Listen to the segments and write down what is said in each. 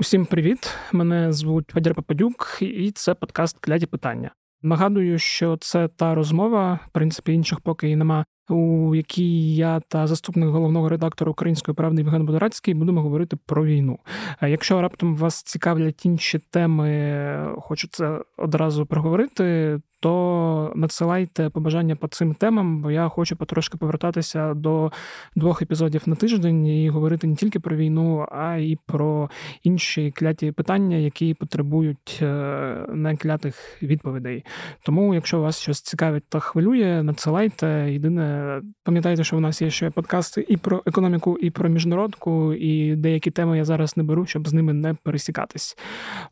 Усім привіт! Мене звуть Федір Пападюк, і це подкаст Кляді питання. Нагадую, що це та розмова, в принципі, інших поки і нема, у якій я та заступник головного редактора Української правди Євген Бодорацький будемо говорити про війну. Якщо раптом вас цікавлять інші теми, хочу це одразу проговорити, то надсилайте побажання по цим темам, бо я хочу потрошки повертатися до двох епізодів на тиждень і говорити не тільки про війну, а й про інші кляті питання, які потребують е, неклятих відповідей. Тому, якщо вас щось цікавить та хвилює, надсилайте. Єдине, пам'ятайте, що в нас є ще подкасти і про економіку, і про міжнародку, і деякі теми я зараз не беру, щоб з ними не пересікатись.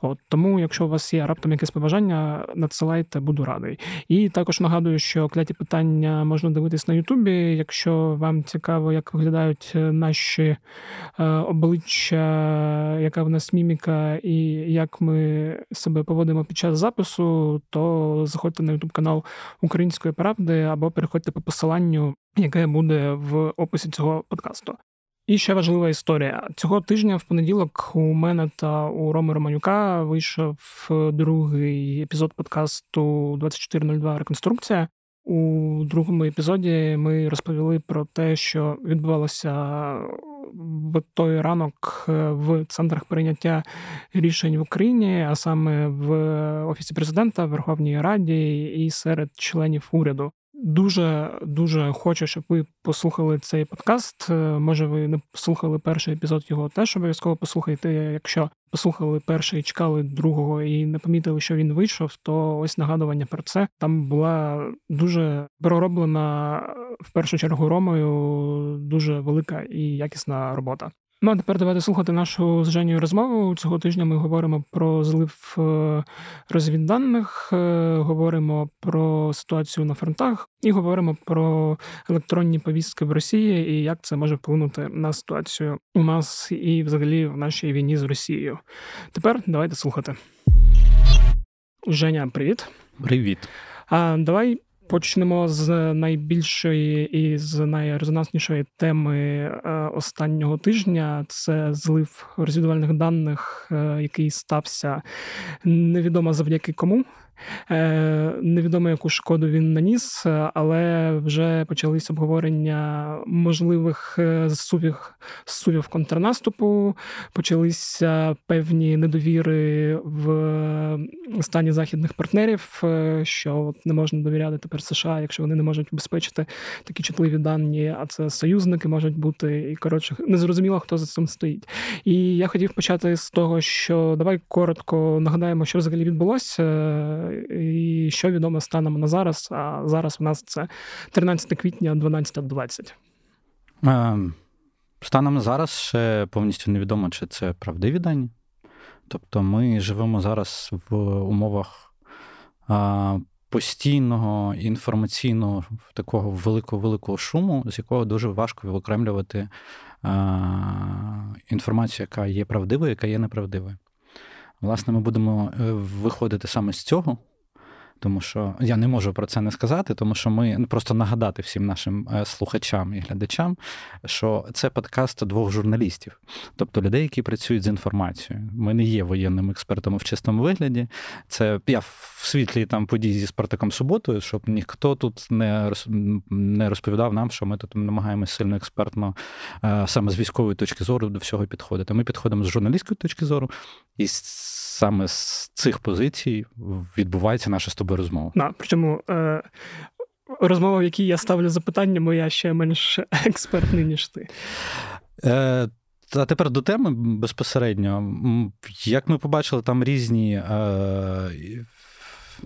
От тому, якщо у вас є раптом якесь побажання, надсилайте, буду радий радий. І також нагадую, що кляті питання можна дивитись на Ютубі. Якщо вам цікаво, як виглядають е, наші е, обличчя, яка в нас міміка, і як ми себе поводимо під час запису, то заходьте на Ютуб канал Української правди або переходьте по посиланню, яке буде в описі цього подкасту. І ще важлива історія. Цього тижня в понеділок у мене та у Роми Романюка вийшов другий епізод подкасту 2402 Реконструкція. У другому епізоді ми розповіли про те, що відбувалося в той ранок в центрах прийняття рішень в Україні, а саме в Офісі президента, Верховній Раді і серед членів уряду. Дуже дуже хочу, щоб ви послухали цей подкаст. Е, може, ви не послухали перший епізод його теж обов'язково послухайте. Якщо послухали перший, чекали другого і не помітили, що він вийшов, то ось нагадування про це. Там була дуже пророблена в першу чергу ромою дуже велика і якісна робота. Ну а тепер давайте слухати нашу з Женєю розмову. Цього тижня ми говоримо про злив е, розвідданих, е, говоримо про ситуацію на фронтах і говоримо про електронні повістки в Росії і як це може вплинути на ситуацію у нас і, взагалі, в нашій війні з Росією. Тепер давайте слухати. Женя, привіт. Привіт. А давай Почнемо з найбільшої і з найрезонанснішої теми е, останнього тижня. Це злив розвідувальних даних, е, який стався невідомо завдяки кому. Е, невідомо, яку шкоду він наніс, але вже почались обговорення можливих е, зсувів, зсувів контрнаступу, почалися певні недовіри в стані західних партнерів, е, що не можна довіряти тепер США, якщо вони не можуть убезпечити такі чутливі дані, а це союзники можуть бути. І коротше, незрозуміло, хто за цим стоїть. І я хотів почати з того, що давай коротко нагадаємо, що взагалі відбулося і що відомо станом на зараз. А зараз у нас це 13 квітня, 12.20. Е, станом зараз ще повністю невідомо, чи це правдиві дані. Тобто ми живемо зараз в умовах постійного інформаційного такого великого великого шуму, з якого дуже важко виокремлювати інформацію, яка є правдивою, яка є неправдивою. Власне, ми будемо е, виходити саме з цього. Тому що я не можу про це не сказати, тому що ми ну, просто нагадати всім нашим е, слухачам і глядачам, що це подкаст двох журналістів, тобто людей, які працюють з інформацією. Ми не є воєнним експертом в чистому вигляді. Це я в світлі там подій зі Спартаком суботою, щоб ніхто тут не не розповідав нам, що ми тут намагаємося сильно експертно е, саме з військової точки зору до всього підходити. Ми підходимо з журналістської точки зору і саме з цих позицій відбувається наша з тобою розмова. Да, Причому е, розмова, в якій я ставлю запитання, моя ще менш експертний, ніж ти. Е, а тепер до теми безпосередньо. Як ми побачили, там різні. Е,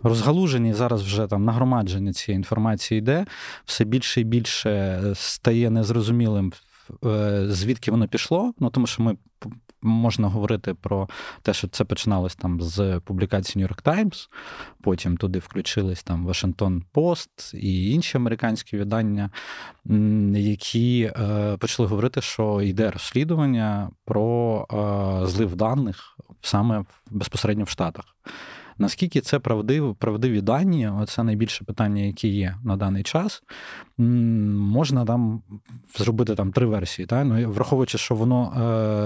Розгалужені зараз вже там нагромадження цієї інформації йде, все більше і більше стає незрозумілим, звідки воно пішло. Ну тому що ми можна говорити про те, що це починалось там з публікації New York Times, потім туди включились там Washington Post і інші американські видання, які е, почали говорити, що йде розслідування про е, злив даних саме безпосередньо в Штатах. Наскільки це правдиві, правдиві дані? Це найбільше питання, яке є на даний час. можна там зробити там три версії. Та? Ну, Враховуючи, що воно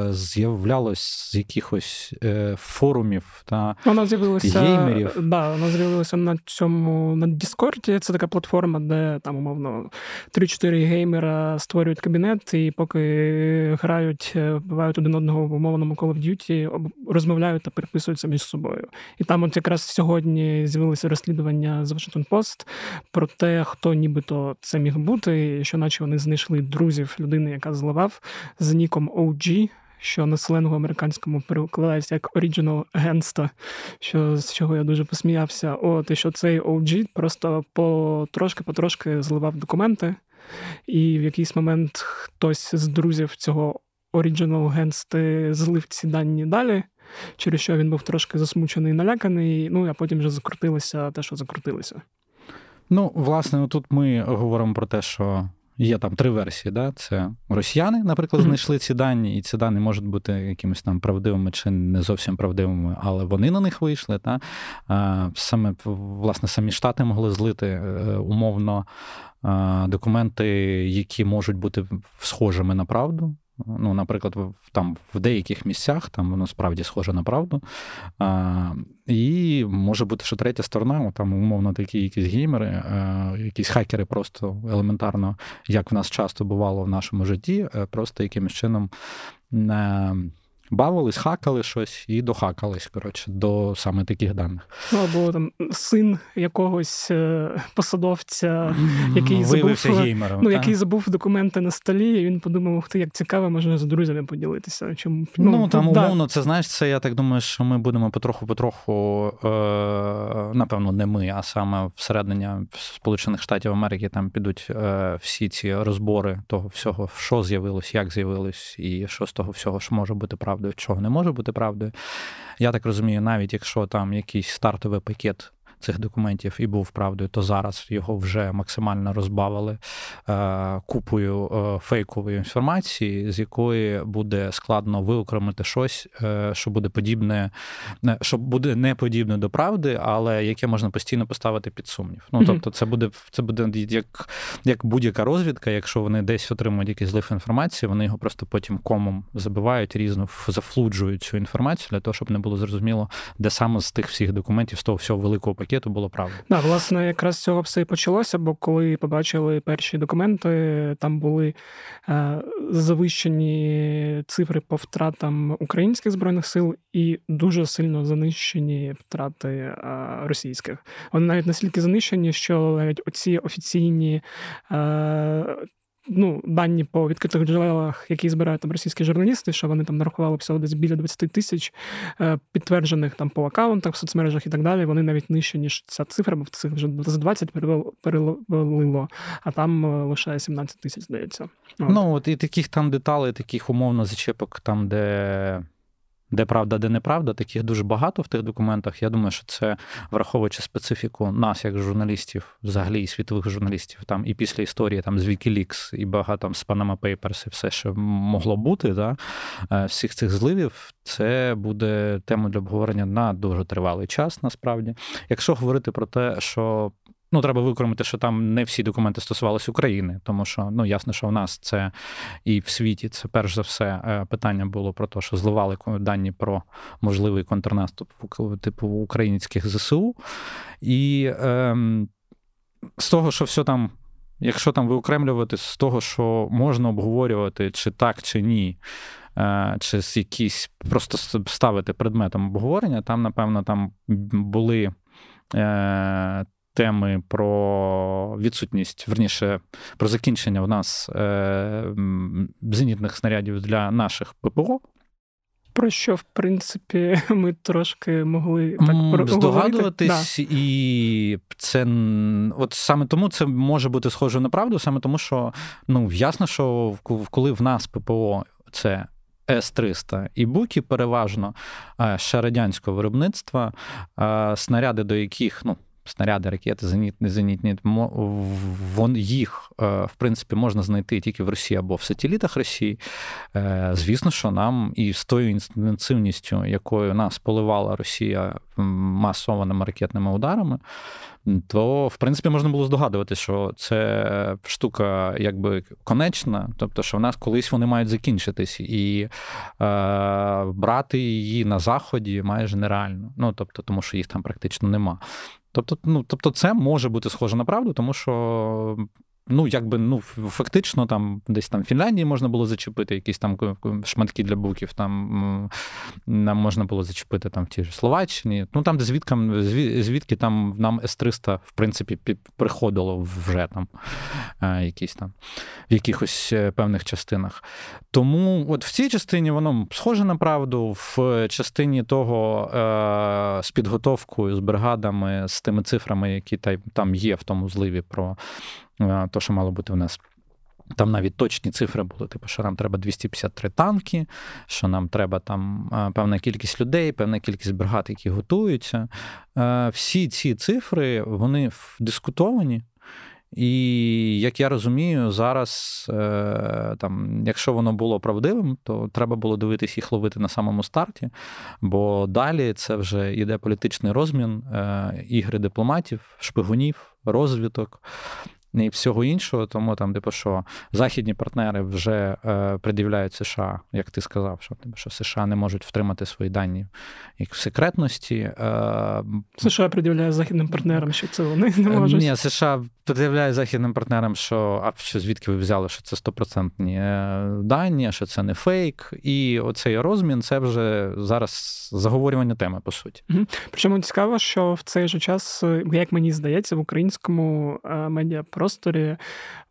е, з'являлось з якихось е, форумів та воно з'явилося, геймерів. Да, воно з'явилося на цьому на Discord. Це така платформа, де там, умовно, 3-4 геймера створюють кабінет, і поки грають, е, бувають один одного в умовному Call of Duty, розмовляють та переписуються між собою. І там, от якраз сьогодні з'явилися розслідування з Washington Post про те, хто нібито це міг бути, що наче вони знайшли друзів людини, яка зливав з ніком OG, що на сленгу американському перекладається як Original Gangsta, що з чого я дуже посміявся. От і що цей OG просто потрошки-потрошки зливав документи, і в якийсь момент хтось з друзів цього Original Gangsta злив ці дані далі. Через що він був трошки засмучений і наляканий, ну а потім вже закрутилося те, що закрутилося. Ну, власне, тут ми говоримо про те, що є там три версії. Да? Це росіяни, наприклад, знайшли ці дані, і ці дані можуть бути якимись там правдивими чи не зовсім правдивими, але вони на них вийшли. Да? Саме власне самі штати могли злити е, умовно документи, які можуть бути схожими на правду. Ну, наприклад, там в деяких місцях там воно справді схоже на правду. А, І може бути, що третя сторона, там, умовно, такі якісь геймери, а, якісь хакери просто елементарно, як в нас часто бувало в нашому житті, е, просто якимось чином. Не бавились, хакали щось і дохакались, коротше, до саме таких даних. Ну, або там син якогось е, посадовця, який Виявився забув геймером, ну, який забув документи на столі, і він подумав, ти, як цікаво, можна з друзями поділитися. Чому? Ну, ну там да. умовно, це знаєш, це я так думаю, що ми будемо потроху-потроху, е, напевно, не ми, а саме всередині Сполучених Штатів Америки там підуть е, всі ці розбори того всього, що з'явилось, як з'явилось, і що з того всього що може бути правда правдою, чого не може бути правдою. Я так розумію, навіть якщо там якийсь стартовий пакет цих документів і був правдою, то зараз його вже максимально розбавили е, купою е, фейкової інформації, з якої буде складно виокремити щось, е, що буде подібне, що буде не подібне до правди, але яке можна постійно поставити під сумнів. Ну тобто, це буде це буде як як будь-яка розвідка, якщо вони десь отримують якийсь злив інформації, вони його просто потім комом забивають, різно зафлуджують цю інформацію для того, щоб не було зрозуміло, де саме з тих всіх документів, з того всього великого пакету було правда. Да, власне, якраз цього все і почалося, бо коли побачили перші документи, там були е, завищені цифри по втратам українських збройних сил і дуже сильно занищені втрати е, російських. Вони навіть настільки занищені, що навіть оці офіційні. Е, ну, дані по відкритих джерелах, які збирають там російські журналісти, що вони там нарахували всього десь біля 20 тисяч е, підтверджених там по аккаунтах в соцмережах і так далі. Вони навіть нижче, ніж ця цифра, бо в цих вже за 20 перелило, а там е, лише 17 тисяч, здається. От. Ну от і таких там деталей, таких умовно зачепок, там, де де правда, де неправда, таких дуже багато в тих документах. Я думаю, що це враховуючи специфіку нас, як журналістів, взагалі і світових журналістів, там і після історії там з Wikileaks, і багато там з Panama Papers, і все, що могло бути, да, е, всіх цих зливів, це буде темою для обговорення на дуже тривалий час, насправді. Якщо говорити про те, що Ну, треба викоримати, що там не всі документи стосувалися України, тому що ну ясно, що в нас це і в світі це перш за все е, питання було про те, що зливали дані про можливий контрнаступ типу українських ЗСУ. І ем, з того, що все там, якщо там виокремлювати, з того, що можна обговорювати, чи так, чи ні. Е, чи якісь просто ставити предметом обговорення, там, напевно, там були е, теми про відсутність, верніше, про закінчення в нас е, зенітних снарядів для наших ППО. Про що, в принципі, ми трошки могли так здогадуватись, да. і це от саме тому це може бути схоже на правду, саме тому, що ну ясно, що коли в нас ППО це С-300 і буки, переважно е, ще радянського виробництва, е, снаряди, до яких ну снаряди, ракети, зенітні, зенітні, вон їх, е, в принципі, можна знайти тільки в Росії або в сателітах Росії. Е, звісно, що нам і з тою інтенсивністю, якою нас поливала Росія масованими ракетними ударами, то в принципі можна було здогадувати, що це штука якби конечна, тобто, що в нас колись вони мають закінчитись, і е, брати її на заході майже нереально. Ну тобто, тому що їх там практично нема. Тобто, ну тобто, це може бути схоже на правду, тому що Ну, якби ну фактично, там десь там в Фінляндії можна було зачепити якісь там шматки для буків. Там нам можна було зачепити там в тій ж Словаччині. Ну там, де звідки, там нам С-300, в принципі, приходило вже там е, якісь там в якихось е, певних частинах. Тому от в цій частині воно схоже на правду, в частині того е, з підготовкою, з бригадами, з тими цифрами, які там є в тому зливі про. Е, то, що мало бути в нас. Там навіть точні цифри були, типу, що нам треба 253 танки, що нам треба там е, певна кількість людей, певна кількість бригад, які готуються. Е, всі ці цифри вони дискутовані. І як я розумію, зараз, там, якщо воно було правдивим, то треба було дивитись їх ловити на самому старті, бо далі це вже йде політичний розмін, ігри дипломатів, шпигунів, розвиток і всього іншого. Тому там, типу, що західні партнери вже е, пред'являють США, як ти сказав, що типу, що США не можуть втримати свої дані як в секретності. Е, США пред'являє західним партнерам, що це вони не е, можуть. Ні, США пред'являє західним партнерам, що а що звідки ви взяли, що це стопроцентні е, дані, що це не фейк. І оцей розмін це вже зараз заговорювання теми, по суті. Угу. Причому цікаво, що в цей же час, як мені здається, в українському медіапросторі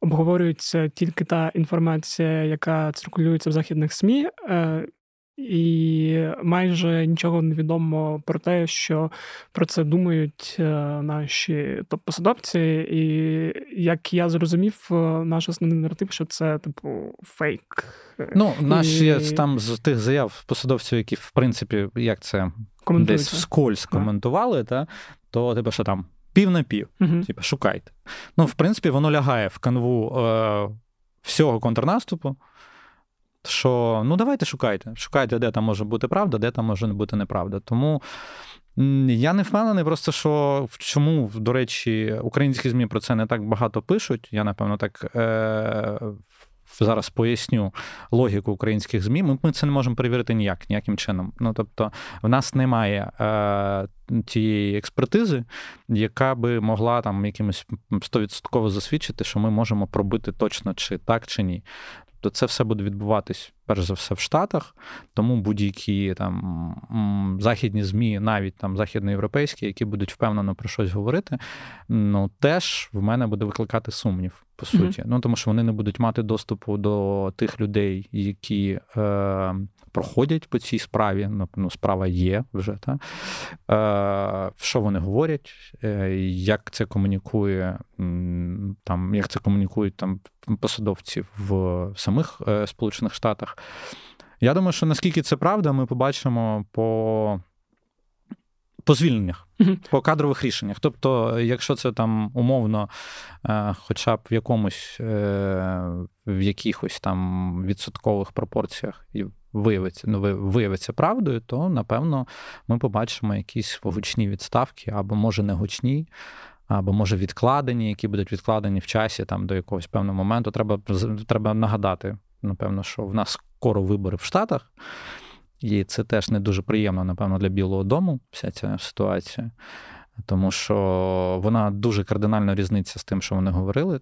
обговорюється тільки та інформація, яка циркулюється в західних СМІ. Е, і майже нічого не відомо про те, що про це думають е, наші топ-посадовці. І як я зрозумів, е, наш основний наратив, що це типу фейк. Ну, наші і... там з тих заяв посадовців, які в принципі як це десь вскользь коментували, та, то типу, що там пів на пів. Угу. Типу, шукайте. Ну, в принципі, воно лягає в канву е, всього контрнаступу що ну давайте шукайте. Шукайте, де там може бути правда, де там може бути неправда. Тому я не впевнений, просто що чому, до речі, українські ЗМІ про це не так багато пишуть. Я, напевно, так. Е- Зараз поясню логіку українських ЗМІ. Ми ми це не можемо перевірити ніяк, ніяким чином. Ну тобто, в нас немає е, тієї експертизи, яка би могла там якимось стовідсотково засвідчити, що ми можемо пробити точно чи так, чи ні то це все буде відбуватись перш за все в Штатах. Тому будь-які там західні змі, навіть там західноєвропейські, які будуть впевнено про щось говорити, ну теж в мене буде викликати сумнів, по суті. Mm-hmm. Ну тому що вони не будуть мати доступу до тих людей, які. Е, Проходять по цій справі, ну, ну справа є вже. Та? Е, Що вони говорять, е, як це комунікує, там, як це комунікують там посадовці в самих е, Сполучених Штатах. Я думаю, що наскільки це правда, ми побачимо по по звільненнях, по кадрових рішеннях. Тобто, якщо це там умовно, е, хоча б в якомусь е, в якихось там відсоткових пропорціях виявиться ну, виявиться правдою, то напевно ми побачимо якісь гучні відставки або може не гучні або може відкладені, які будуть відкладені в часі там до якогось певного моменту. Треба треба нагадати, напевно, що в нас скоро вибори в Штатах, і це теж не дуже приємно, напевно, для Білого Дому, вся ця ситуація. Тому що вона дуже кардинально різниця з тим, що вони говорили.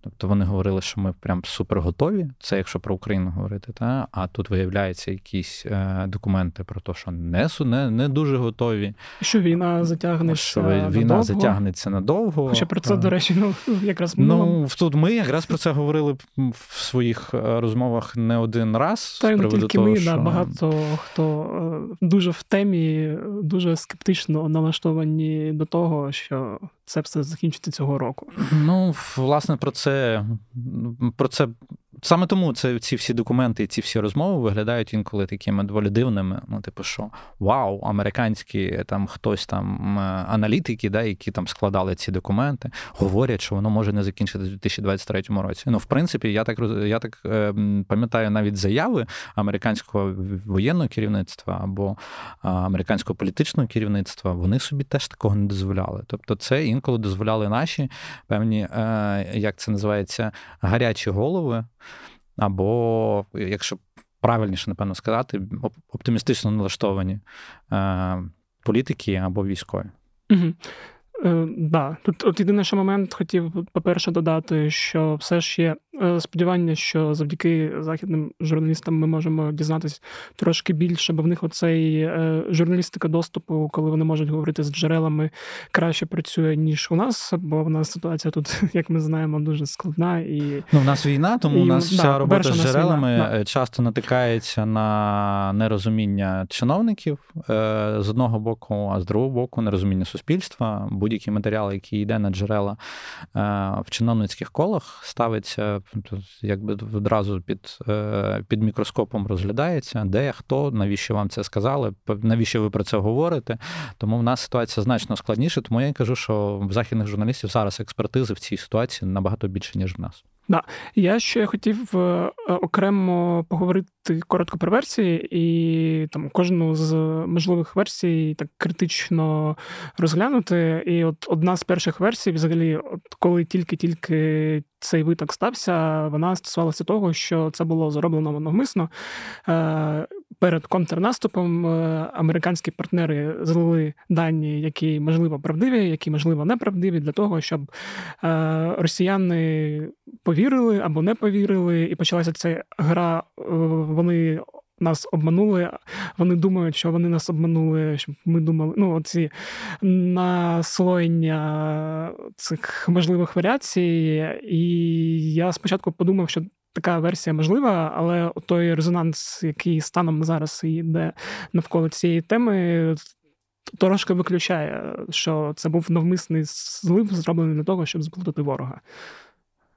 Тобто вони говорили, що ми прям супер готові. Це якщо про Україну говорити, та а тут виявляються якісь е, документи про те, що не не, не дуже готові. Що війна затягнеться що війна надовго. затягнеться надовго. Хоча про це, до речі, ну якраз ну тут ми якраз про це говорили в своїх е, розмовах не один раз. Та й не тільки того, ми, що... багато хто е, дуже в темі, дуже скептично налаштовані до того, що це все закінчиться цього року. Ну, власне, про це про це саме тому це ці всі документи, ці всі розмови виглядають інколи такими доволі дивними. Ну, типу, що вау, американські там хтось там аналітики, да, які там складали ці документи, говорять, що воно може не закінчитися у 2023 році. Ну, в принципі, я так я так е, пам'ятаю навіть заяви американського воєнного керівництва або американського політичного керівництва. Вони собі теж такого не дозволяли. Тобто, це інколи дозволяли наші певні, е, як це називається, гарячі голови, або, якщо правильніше, напевно, сказати, оптимістично налаштовані е, політики або військові. Угу. Е, да, тут от єдиний що момент хотів, по-перше, додати, що все ж є е, сподівання, що завдяки західним журналістам ми можемо дізнатися трошки більше, бо в них оцей е, журналістика доступу, коли вони можуть говорити з джерелами, краще працює, ніж у нас, бо в нас ситуація тут, як ми знаємо, дуже складна. І ну, в нас війна, тому і, у нас да, вся робота з джерелами війна, часто натикається на нерозуміння чиновників з одного боку, а з другого боку, нерозуміння суспільства будь-який матеріал, який йде на джерела е, в чиновницьких колах, ставиться якби одразу під е, під мікроскопом розглядається, де, хто, навіщо вам це сказали, навіщо ви про це говорите. Тому в нас ситуація значно складніша. Тому я кажу, що в західних журналістів зараз експертизи в цій ситуації набагато більше, ніж в нас. Да. Я ще хотів е, окремо поговорити коротко про версії, і там кожну з можливих версій так критично розглянути. І от одна з перших версій, взагалі, от коли тільки-тільки цей виток стався, вона стосувалася того, що це було зроблено навмисно. Е, перед контрнаступом е, американські партнери злили дані, які можливо правдиві, які можливо неправдиві, для того, щоб е, росіяни повірили або не повірили, і почалася ця гра. Вони нас обманули. Вони думають, що вони нас обманули, щоб ми думали. Ну, оці наслоєння цих можливих варіацій. І я спочатку подумав, що. Така версія можлива, але той резонанс, який станом зараз йде навколо цієї теми, трошки виключає, що це був навмисний злив, зроблений для того, щоб зплутати ворога.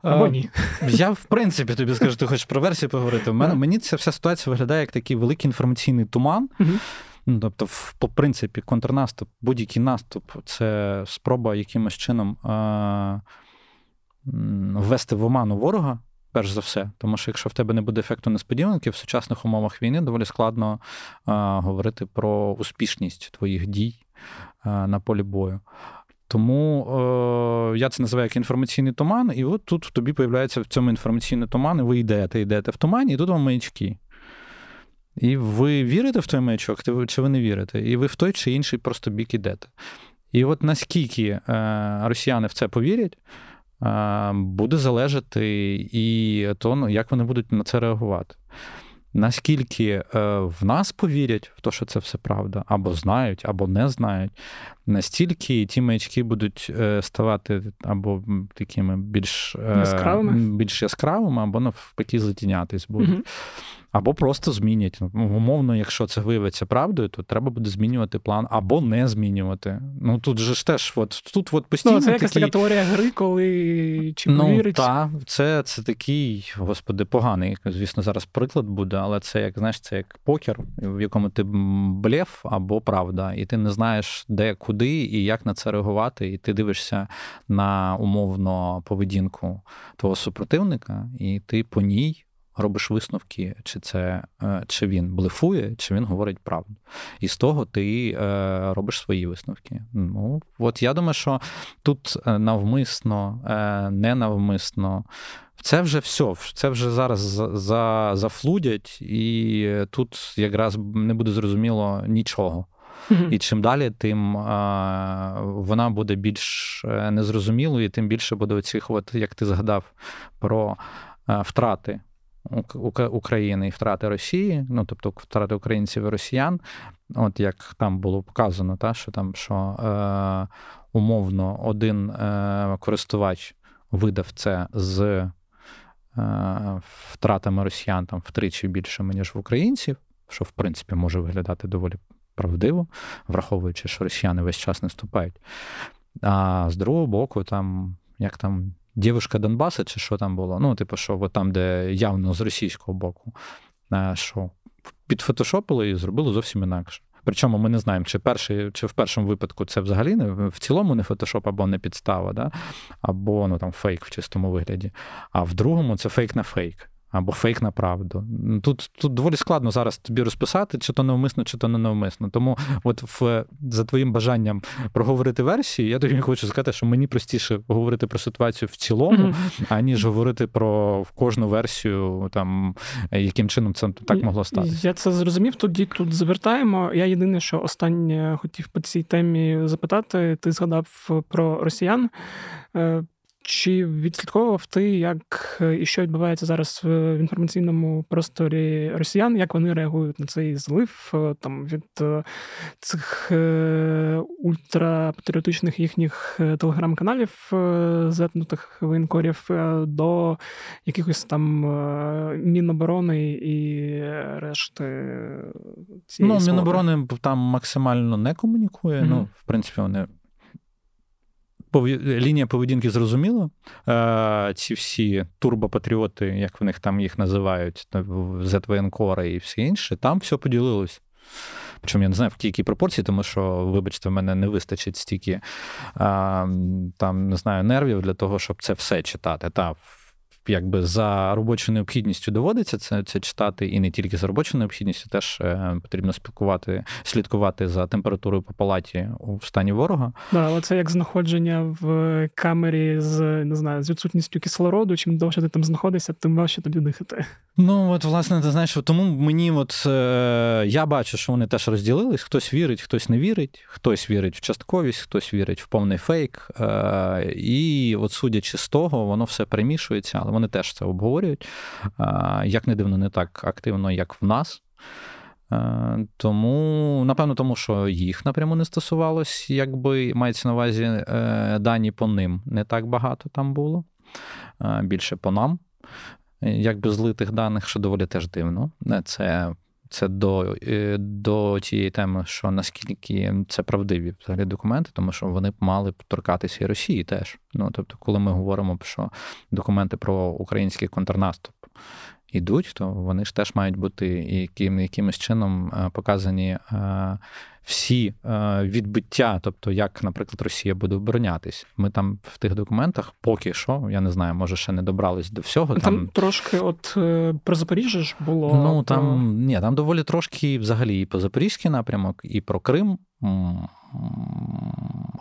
Або ні. Я, в принципі, тобі скажу, ти хочеш про версію поговорити. У мене мені ця вся ситуація виглядає як такий великий інформаційний туман. Ну, Тобто, в, по принципі, контрнаступ, будь-який наступ це спроба якимось чином е- ввести в оману ворога, перш за все. Тому що якщо в тебе не буде ефекту несподіванки, в сучасних умовах війни доволі складно е- говорити про успішність твоїх дій е- на полі бою. Тому е, я це називаю як інформаційний туман, і от тут тобі появляється в цьому інформаційний туман, і ви йдете, йдете в тумані, і тут вам маячки. І ви вірите в той маячок, чи ви не вірите? І ви в той чи інший просто бік ідете. І от наскільки е, росіяни в це повірять, буде залежати і то, ну, як вони будуть на це реагувати. Наскільки е, в нас повірять в те, що це все правда, або знають, або не знають, настільки ті маячки будуть е, ставати або такими більш е, яскравими, більш яскравими або навпаки затінятись будуть. Угу. Або просто змінять. Ну, умовно, якщо це виявиться правдою, то треба буде змінювати план або не змінювати. Ну тут же ж теж, от тут от постійно. Ну, Це якась така теорія гри, коли чи ну, повірить. Ну, так, це це такий, господи, поганий. Звісно, зараз приклад буде, але це як знаєш, це як покер, в якому ти блеф або правда, і ти не знаєш, де, куди і як на це реагувати. І ти дивишся на умовно поведінку твого супротивника, і ти по ній робиш висновки, чи це е, чи він блефує, чи він говорить правду. І з того ти е, робиш свої висновки. Ну, от я думаю, що тут е, навмисно, ненавмисно. Це вже все, це вже зараз за, зафлудять, і тут якраз не буде зрозуміло нічого. Mm-hmm. І чим далі, тим а, вона буде більш незрозумілою, і тим більше буде оцих, як ти згадав, про а, втрати України і втрати Росії, ну тобто втрати українців і росіян, от як там було показано, та, що там що е, умовно один е, користувач видав це з е, втратами росіян там втричі більшими, ніж в українців, що в принципі може виглядати доволі правдиво, враховуючи, що росіяни весь час наступають. А з другого боку, там як там дівушка Донбаса, чи що там було? Ну, типу, що там, де явно з російського боку, що підфотошопили і зробили зовсім інакше. Причому ми не знаємо, чи перший, чи в першому випадку це взагалі не в цілому не фотошоп або не підстава, да? або ну, там фейк в чистому вигляді. А в другому це фейк на фейк або фейк на правду. Тут тут доволі складно зараз тобі розписати, чи то навмисно, чи то не навмисно. Тому, от в, за твоїм бажанням проговорити версії, я тобі хочу сказати, що мені простіше говорити про ситуацію в цілому, mm-hmm. аніж говорити про кожну версію, там яким чином це так могло стати. Я це зрозумів. Тоді тут звертаємо. Я єдине, що останнє хотів по цій темі запитати. Ти згадав про росіян. Е, чи відслідковував ти, як е, і що відбувається зараз в інформаційному просторі росіян? Як вони реагують на цей злив е, там від е, цих ультрапатріотичних їхніх телеграм-каналів, зетнутих воєнкорів, до якихось там Міноборони і решти цієї Ну, Міноборони там максимально не комунікує. Mm-hmm. Ну, в принципі, вони лінія поведінки зрозуміла. Е, ці всі турбопатріоти, як в них там їх називають, зетвоєнкори і все інше, там все поділилось. Причому я не знаю, в якій пропорції, тому що, вибачте, в мене не вистачить стільки там, не знаю, нервів для того, щоб це все читати. Та, якби за робочою необхідністю доводиться це це читати, і не тільки за робочою необхідністю, теж е, потрібно спілкувати, слідкувати за температурою по палаті у стані ворога. Да, але це як знаходження в камері з не знаю з відсутністю кислороду. Чим довше ти там знаходишся, тим важче тобі дихати. Ну от власне ти знаєш, тому мені, от е, я бачу, що вони теж розділились. Хтось вірить, хтось не вірить, хтось вірить в частковість, хтось вірить в повний фейк. Е, і от судячи з того, воно все перемішується, вони теж це обговорюють. Як не дивно, не так активно, як в нас. Тому, напевно, тому що їх напряму не стосувалось, якби мається на увазі е, дані по ним не так багато там було, більше по нам. Якби злитих даних, що доволі теж дивно. Це це до е, до тієї теми, що наскільки це правдиві взагалі документи, тому що вони б мали б торкатися і Росії теж. Ну тобто, коли ми говоримо, що документи про український контрнаступ ідуть, то вони ж теж мають бути яким, якимось чином е, показані е, всі е, відбиття, тобто як, наприклад, Росія буде оборонятись. Ми там в тих документах поки що, я не знаю, може ще не добрались до всього. Там, там трошки, от про Запоріжжя ж було. Ну там ні, там доволі трошки взагалі і по Запорізький напрямок, і про Крим.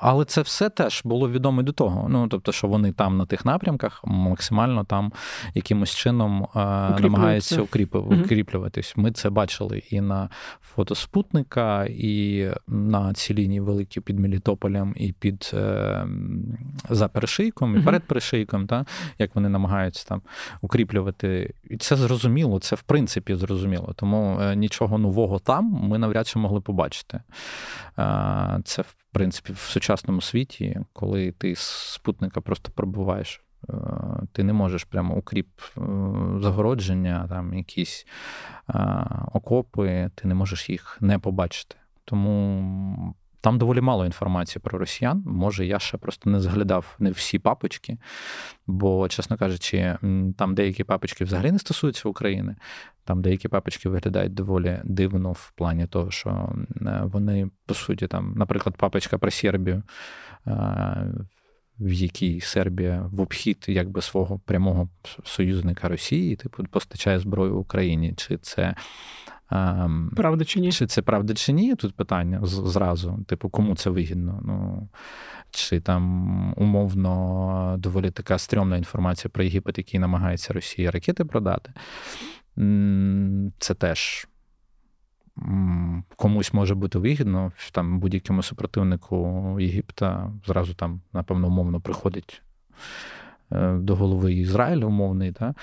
Але це все теж було відомо до того. Ну тобто, що вони там на тих напрямках максимально там якимось чином е, намагаються укріп... укріплюватись. Ми це бачили і на фото спутника, і на цій лінії великі під Мелітополем, і під е, за перешийком, і перед перешийком, та, як вони намагаються там укріплювати. І це зрозуміло, це в принципі зрозуміло. Тому е, нічого нового там ми навряд чи могли побачити. Це, в принципі, в сучасному світі, коли ти з спутника просто пробуваєш. Е, ти не можеш прямо укріп е, загородження, там якісь окопи, ти не можеш їх не побачити. Тому там доволі мало інформації про росіян. Може, я ще просто не зглядав не всі папочки, бо, чесно кажучи, там деякі папочки взагалі не стосуються України. Там деякі папочки виглядають доволі дивно в плані того, що е, вони, по суті, там, наприклад, папочка про Сербію, е, в якій Сербія в обхід якби свого прямого союзника Росії, типу, постачає зброю Україні. Чи це Правда чи ні? Чи це правда чи ні? Тут питання зразу. Типу, кому це вигідно? Ну, Чи там умовно доволі така стрьомна інформація про Єгипет, який намагається Росії ракети продати це теж комусь може бути вигідно. Там будь-якому супротивнику Єгипта зразу там, напевно, умовно приходить е, до голови Ізраїль умовний. Та?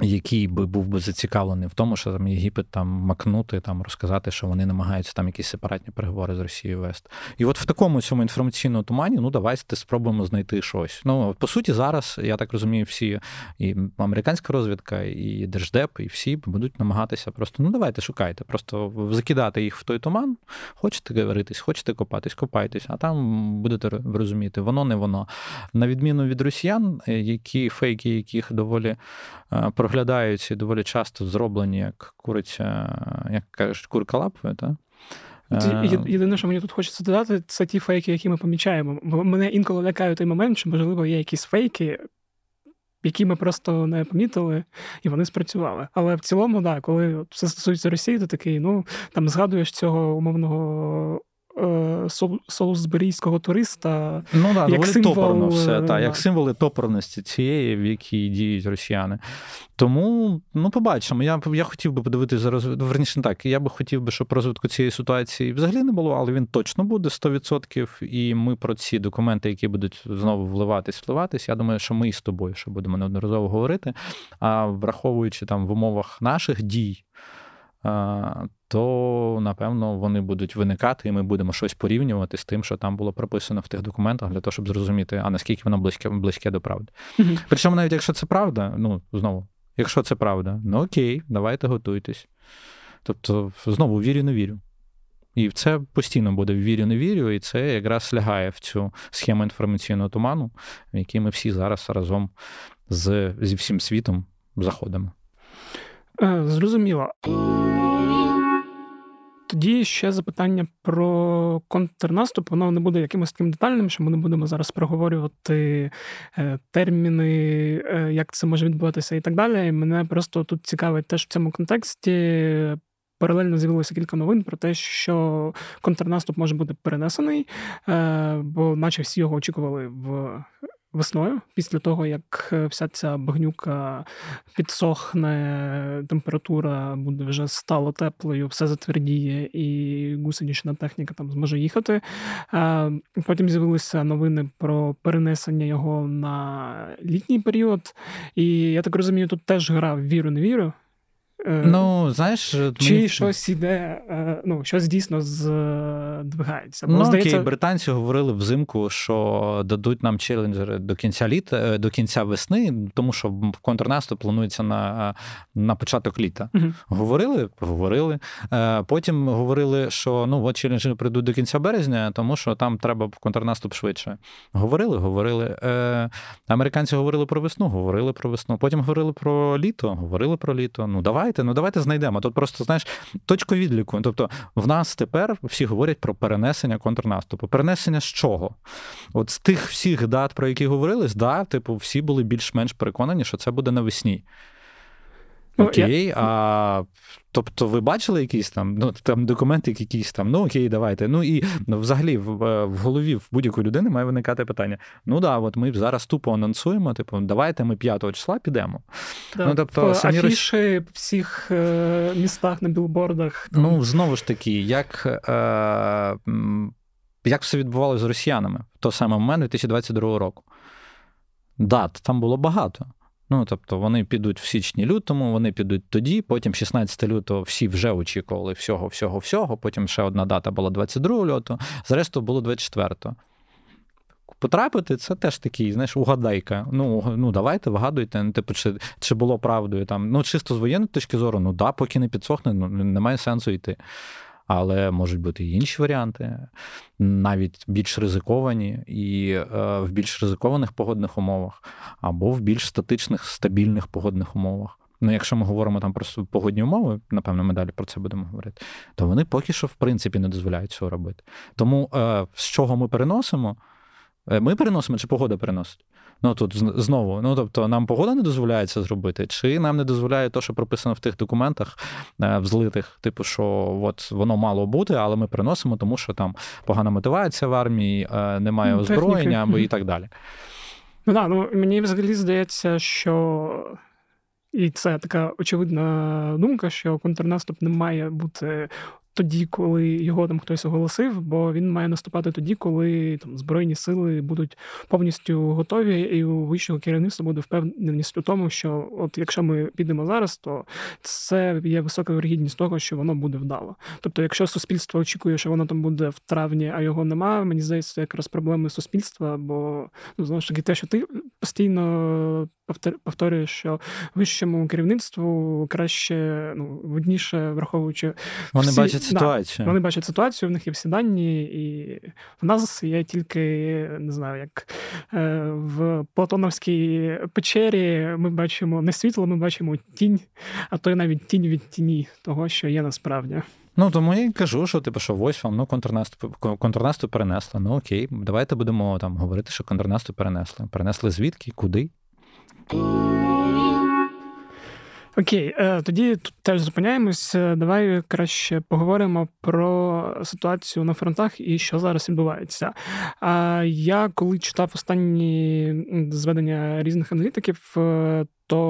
Який би був би зацікавлений в тому, що там Єгипет там макнути, там розказати, що вони намагаються там якісь сепаратні переговори з Росією вести. І от в такому цьому інформаційному тумані, ну давайте спробуємо знайти щось. Ну по суті, зараз я так розумію, всі і американська розвідка, і держдеп, і всі будуть намагатися просто ну давайте шукайте, просто закидати їх в той туман. Хочете говоритись, хочете копатись, копайтесь, а там будете розуміти, воно не воно. На відміну від росіян, які фейки, яких доволі е, проглядаються і доволі часто зроблені як куриця, як кажуть, курка лапою, так? Е, єдине, що мені тут хочеться додати, це ті фейки, які ми помічаємо. Мене інколи лякає той момент, що, можливо, є якісь фейки, які ми просто не помітили, і вони спрацювали. Але в цілому, да, коли все стосується Росії, то такий, ну там згадуєш цього умовного солсберійського туриста. Ну да, як символ... топорно все, та, як символи топорності цієї, в якій діють росіяни. Тому ну, побачимо. Я я хотів би подивитися за розвитку. Верніше так, я би хотів би, щоб розвитку цієї ситуації взагалі не було, але він точно буде 100%. І ми про ці документи, які будуть знову вливатись, вливатись. Я думаю, що ми і з тобою ще будемо неодноразово говорити. А враховуючи там в умовах наших дій то напевно вони будуть виникати, і ми будемо щось порівнювати з тим, що там було прописано в тих документах, для того, щоб зрозуміти, а наскільки воно близьке близьке до правди. Mm-hmm. Причому, навіть якщо це правда, ну знову, якщо це правда, ну окей, давайте готуйтесь. Тобто, знову вірю, не вірю. І це постійно буде в вірю, не вірю, і це якраз лягає в цю схему інформаційного туману, в якій ми всі зараз разом з, зі всім світом заходимо. Е, зрозуміло. Тоді ще запитання про контрнаступ. Воно не буде якимось таким детальним, що ми не будемо зараз проговорювати е, терміни, е, як це може відбуватися і так далі. Мене просто тут цікавить теж в цьому контексті. Паралельно з'явилося кілька новин про те, що контрнаступ може бути перенесений, бо наче всі його очікували в весною, після того, як е, вся ця багнюка підсохне, температура буде вже стало теплою, все затвердіє, і гусенична техніка там зможе їхати. Потім з'явилися новини про перенесення його на літній період. І я так розумію, тут теж грав віру, не віру. Е, ну, знаєш, Чи мені... щось іде, е, ну, щось дійсно здвигається. Бо, ну, здається... окей, британці говорили взимку, що дадуть нам челенджери до кінця літа, е, до кінця весни, тому що контрнаступ планується на на початок літа. Угу. Говорили, говорили. Потім говорили, що ну, от челенджери прийдуть до кінця березня, тому що там треба контрнаступ швидше. Говорили, говорили. Американці говорили про весну, говорили про весну. Потім говорили про літо, говорили про літо. Ну, давай давайте, ну давайте знайдемо. Тут просто знаєш точку відліку. Тобто, в нас тепер всі говорять про перенесення контрнаступу. Перенесення з чого? От з тих всіх дат, про які говорились, да, типу, всі були більш-менш переконані, що це буде навесні. Ну, окей, а тобто ви бачили якісь там ну, там документи, якісь там, ну окей, давайте. Ну і ну, взагалі в, е, в голові в будь-якої людини має виникати питання: ну да, от ми зараз тупо анонсуємо, типу, давайте ми 5 числа підемо. Да, ну, тобто, самі Афіші в всіх е- містах на білбордах. Там. Ну, знову ж таки, як. Е- як все відбувалося з росіянами в той самий момент 2022 року? Дат там було багато. Ну, тобто вони підуть в січні-лютому, вони підуть тоді, потім 16 лютого всі вже очікували всього, всього, всього. Потім ще одна дата була 22 лютого, зрештою було 24-го. Потрапити це теж такий, знаєш, угадайка. Ну, ну давайте, вгадуйте, ну, типу, чи чи було правдою. там. Ну, чисто з воєнної точки зору, ну да, поки не підсохне, ну немає сенсу йти але можуть бути і інші варіанти, навіть більш ризиковані, і е, в більш ризикованих погодних умовах, або в більш статичних, стабільних погодних умовах. Ну, якщо ми говоримо там про погодні умови, напевно, ми далі про це будемо говорити, то вони поки що, в принципі, не дозволяють цього робити. Тому е, з чого ми переносимо? Е, ми переносимо чи погода переносить? Ну тут знову, ну тобто, нам погода не дозволяє це зробити, чи нам не дозволяє те, що прописано в тих документах е, взлитих, типу, що от воно мало бути, але ми приносимо, тому що там погана мотивація в армії, е, немає ну, озброєння або і так далі. Ну да, ну мені взагалі здається, що. І це така очевидна думка, що контрнаступ не має бути тоді, коли його там хтось оголосив, бо він має наступати тоді, коли там збройні сили будуть повністю готові, і у вищого керівництва буде впевненість у тому, що от якщо ми підемо зараз, то це є висока вирогідність того, що воно буде вдало. Тобто, якщо суспільство очікує, що воно там буде в травні, а його нема, мені здається, якраз проблеми суспільства, бо ну знову ж таки те, що ти постійно повторюєш, що вищому керівництву краще ну видніше, враховуючи вони всі, бачать ситуацію. Да, вони бачать ситуацію, в них є всі дані, і в нас є тільки не знаю, як е, в Платоновській печері ми бачимо не світло, ми бачимо тінь, а то й навіть тінь від тіні того, що є насправді. Ну, тому я й кажу, що типу, що ось вам ну, контрнаступ, контрнаступ перенесли. Ну окей, давайте будемо там говорити, що контрнаступ перенесли. Перенесли звідки, куди? Окей, е, тоді тут теж зупиняємось. Е, давай краще поговоримо про ситуацію на фронтах і що зараз відбувається. Я коли читав останні зведення різних аналітиків, е, то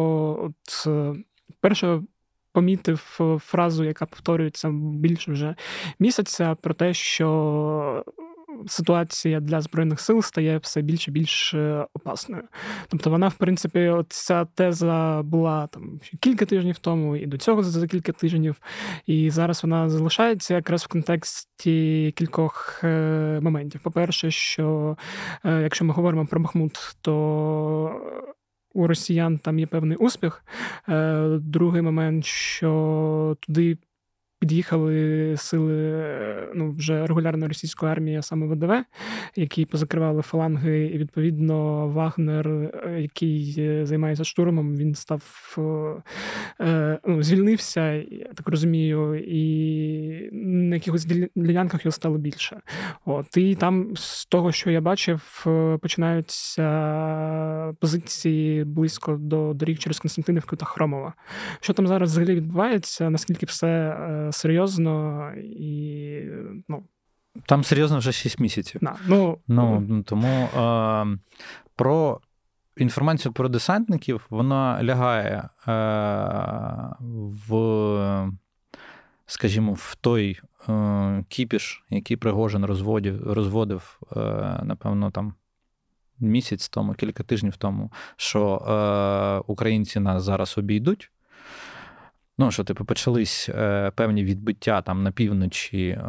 от перше помітив фразу, яка повторюється більше вже місяця, про те, що ситуація для збройних сил стає все більше і більш е, опасною. Тобто, вона, в принципі, ця теза була там кілька тижнів тому, і до цього за кілька тижнів, і зараз вона залишається якраз в контексті кількох е, моментів. По-перше, що е, якщо ми говоримо про Бахмут, то у росіян там є певний успіх. Другий момент, що туди під'їхали сили ну, вже регулярної російської армії, а саме ВДВ, які позакривали фаланги, і відповідно Вагнер, е, який е, займається штурмом, він став е, ну, звільнився, я так розумію, і на якихось ділянках його стало більше. От і там з того, що я бачив, починаються позиції близько до доріг через Константинівку та Хромова. Що там зараз взагалі відбувається? Наскільки все серйозно і ну. Там серйозно вже 6 місяців. Да, ну, ну, Тому е, про інформацію про десантників вона лягає е, в, скажімо, в той е, кіпіш, який Пригожин розводив, розводив, е, напевно, там. Місяць тому, кілька тижнів тому, що е, українці нас зараз обійдуть, Ну, що типу почались е, певні відбиття там на півночі е,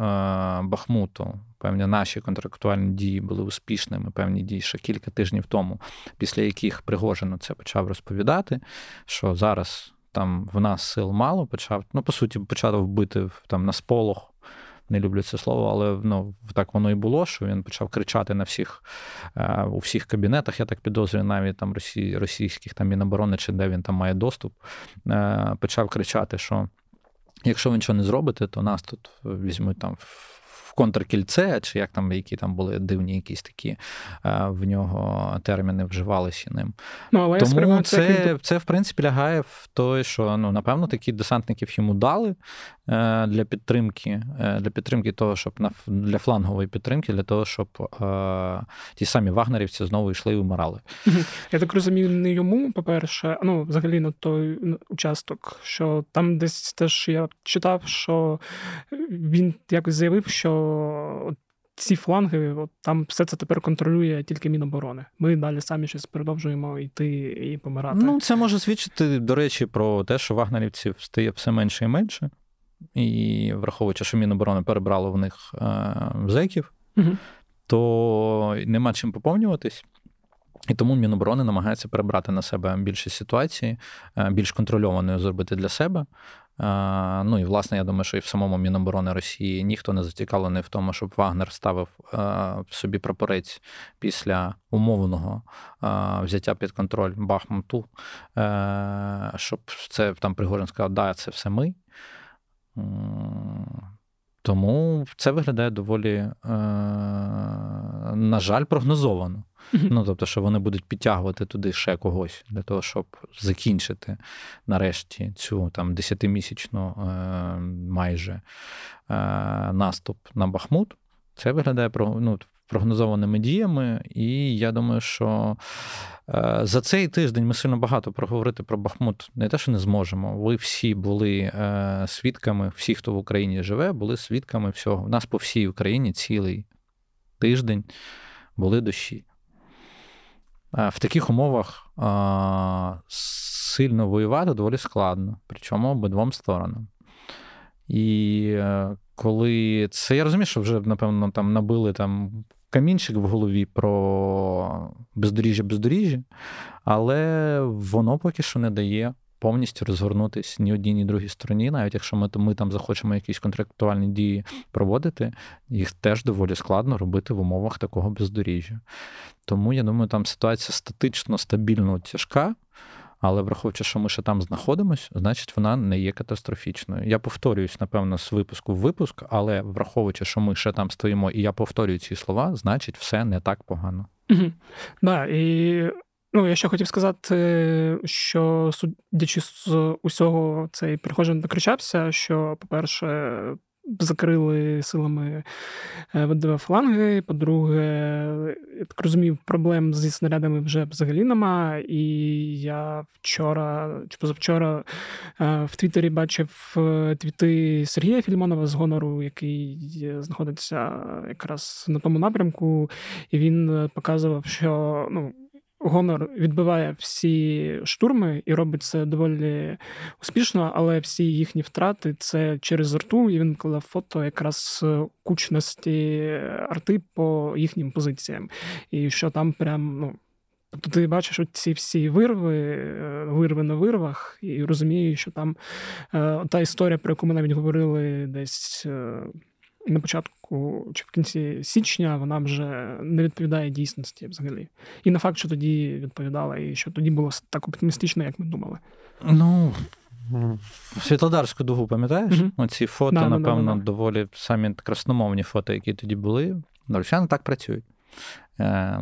Бахмуту. Певні наші контрактуальні дії були успішними, певні дії ще кілька тижнів тому, після яких Пригожин це почав розповідати, що зараз там в нас сил мало, почав, ну, по суті, почав вбити там на сполох не люблю це слово, але ну, так воно і було, що він почав кричати на всіх е, у всіх кабінетах. Я так підозрюю, навіть там російських там міноборони, чи де він там має доступ, е, почав кричати, що якщо ви нічого не зробите, то нас тут візьмуть там контркільце, чи як там, які там були дивні якісь такі е, в нього терміни вживалися ним. Ну, але Тому це, це, це, в принципі, лягає в те, що ну, напевно такі десантників йому дали для підтримки, е, для підтримки того, щоб на для флангової підтримки, для того, щоб е, ті самі вагнерівці знову йшли і вмирали. Я так розумію, не йому, по-перше, ну, взагалі на той участок, що там десь теж я читав, що він якось заявив, що ці фланги, от там все це тепер контролює тільки Міноборони. Ми далі самі щось продовжуємо йти і помирати. Ну, це може свідчити, до речі, про те, що вагнерівців стає все менше і менше. І враховуючи, що Міноборони перебрало в них е, зеків, угу. то нема чим поповнюватись. І тому Міноборони намагається перебрати на себе більше ситуації, е, більш контрольованою зробити для себе. Ну і власне, я думаю, що і в самому Міноборони Росії ніхто не зацікавлений в тому, щоб Вагнер ставив в собі прапорець після умовного взяття під контроль Бахмуту, е, щоб це там Пригожин сказав, да, це все ми. Тому це виглядає доволі, е, на жаль, прогнозовано. Ну, тобто, що вони будуть підтягувати туди ще когось для того, щоб закінчити нарешті цю там десятимісячну е, майже е, наступ на Бахмут. Це виглядає ну, прогнозованими діями. І я думаю, що е, за цей тиждень ми сильно багато проговорити про Бахмут не те, що не зможемо. Ви всі були е, свідками, всі, хто в Україні живе, були свідками всього. У нас по всій Україні цілий тиждень були дощі. Е, в таких умовах сильно воювати доволі складно, причому обидвом сторонам. І коли це я розумію, що вже, напевно, там набили там камінчик в голові про бездоріжжя бездоріжжя, але воно поки що не дає повністю розгорнутися ні одній, ні другій стороні, навіть якщо ми ми там захочемо якісь контрактуальні дії проводити, їх теж доволі складно робити в умовах такого бездоріжжя. Тому я думаю, там ситуація статично, стабільно тяжка. Але враховуючи, що ми ще там знаходимося, значить вона не є катастрофічною. Я повторююсь, напевно, з випуску в випуск, але враховуючи, що ми ще там стоїмо, і я повторюю ці слова, значить, все не так погано. Угу. Да, і ну, я ще хотів сказати, що судячи з усього, цей прихожан докричався, що, по-перше, закрили силами е, ВДВ фланги. По-друге, я так розумію, проблем зі снарядами вже взагалі нема. І я вчора чи позавчора е, в Твіттері бачив е, твіти Сергія Фільмонова з гонору, який знаходиться якраз на тому напрямку, і він показував, що ну. Гонор відбиває всі штурми і робить це доволі успішно, але всі їхні втрати це через арту. І він клав фото якраз кучності арти по їхнім позиціям. І що там прям, ну. Тобто ти бачиш ці всі вирви, вирви на вирвах, і розумієш, що там е, та історія, про яку ми навіть говорили десь е, на початку чи в кінці січня вона вже не відповідає дійсності взагалі. І на факт, що тоді відповідала, і що тоді було так оптимістично, як ми думали. Ну. Світлодарську дугу, пам'ятаєш? Mm-hmm. Оці фото, да, напевно, да, да, доволі самі красномовні фото, які тоді були. Росіяни так працюють. Е,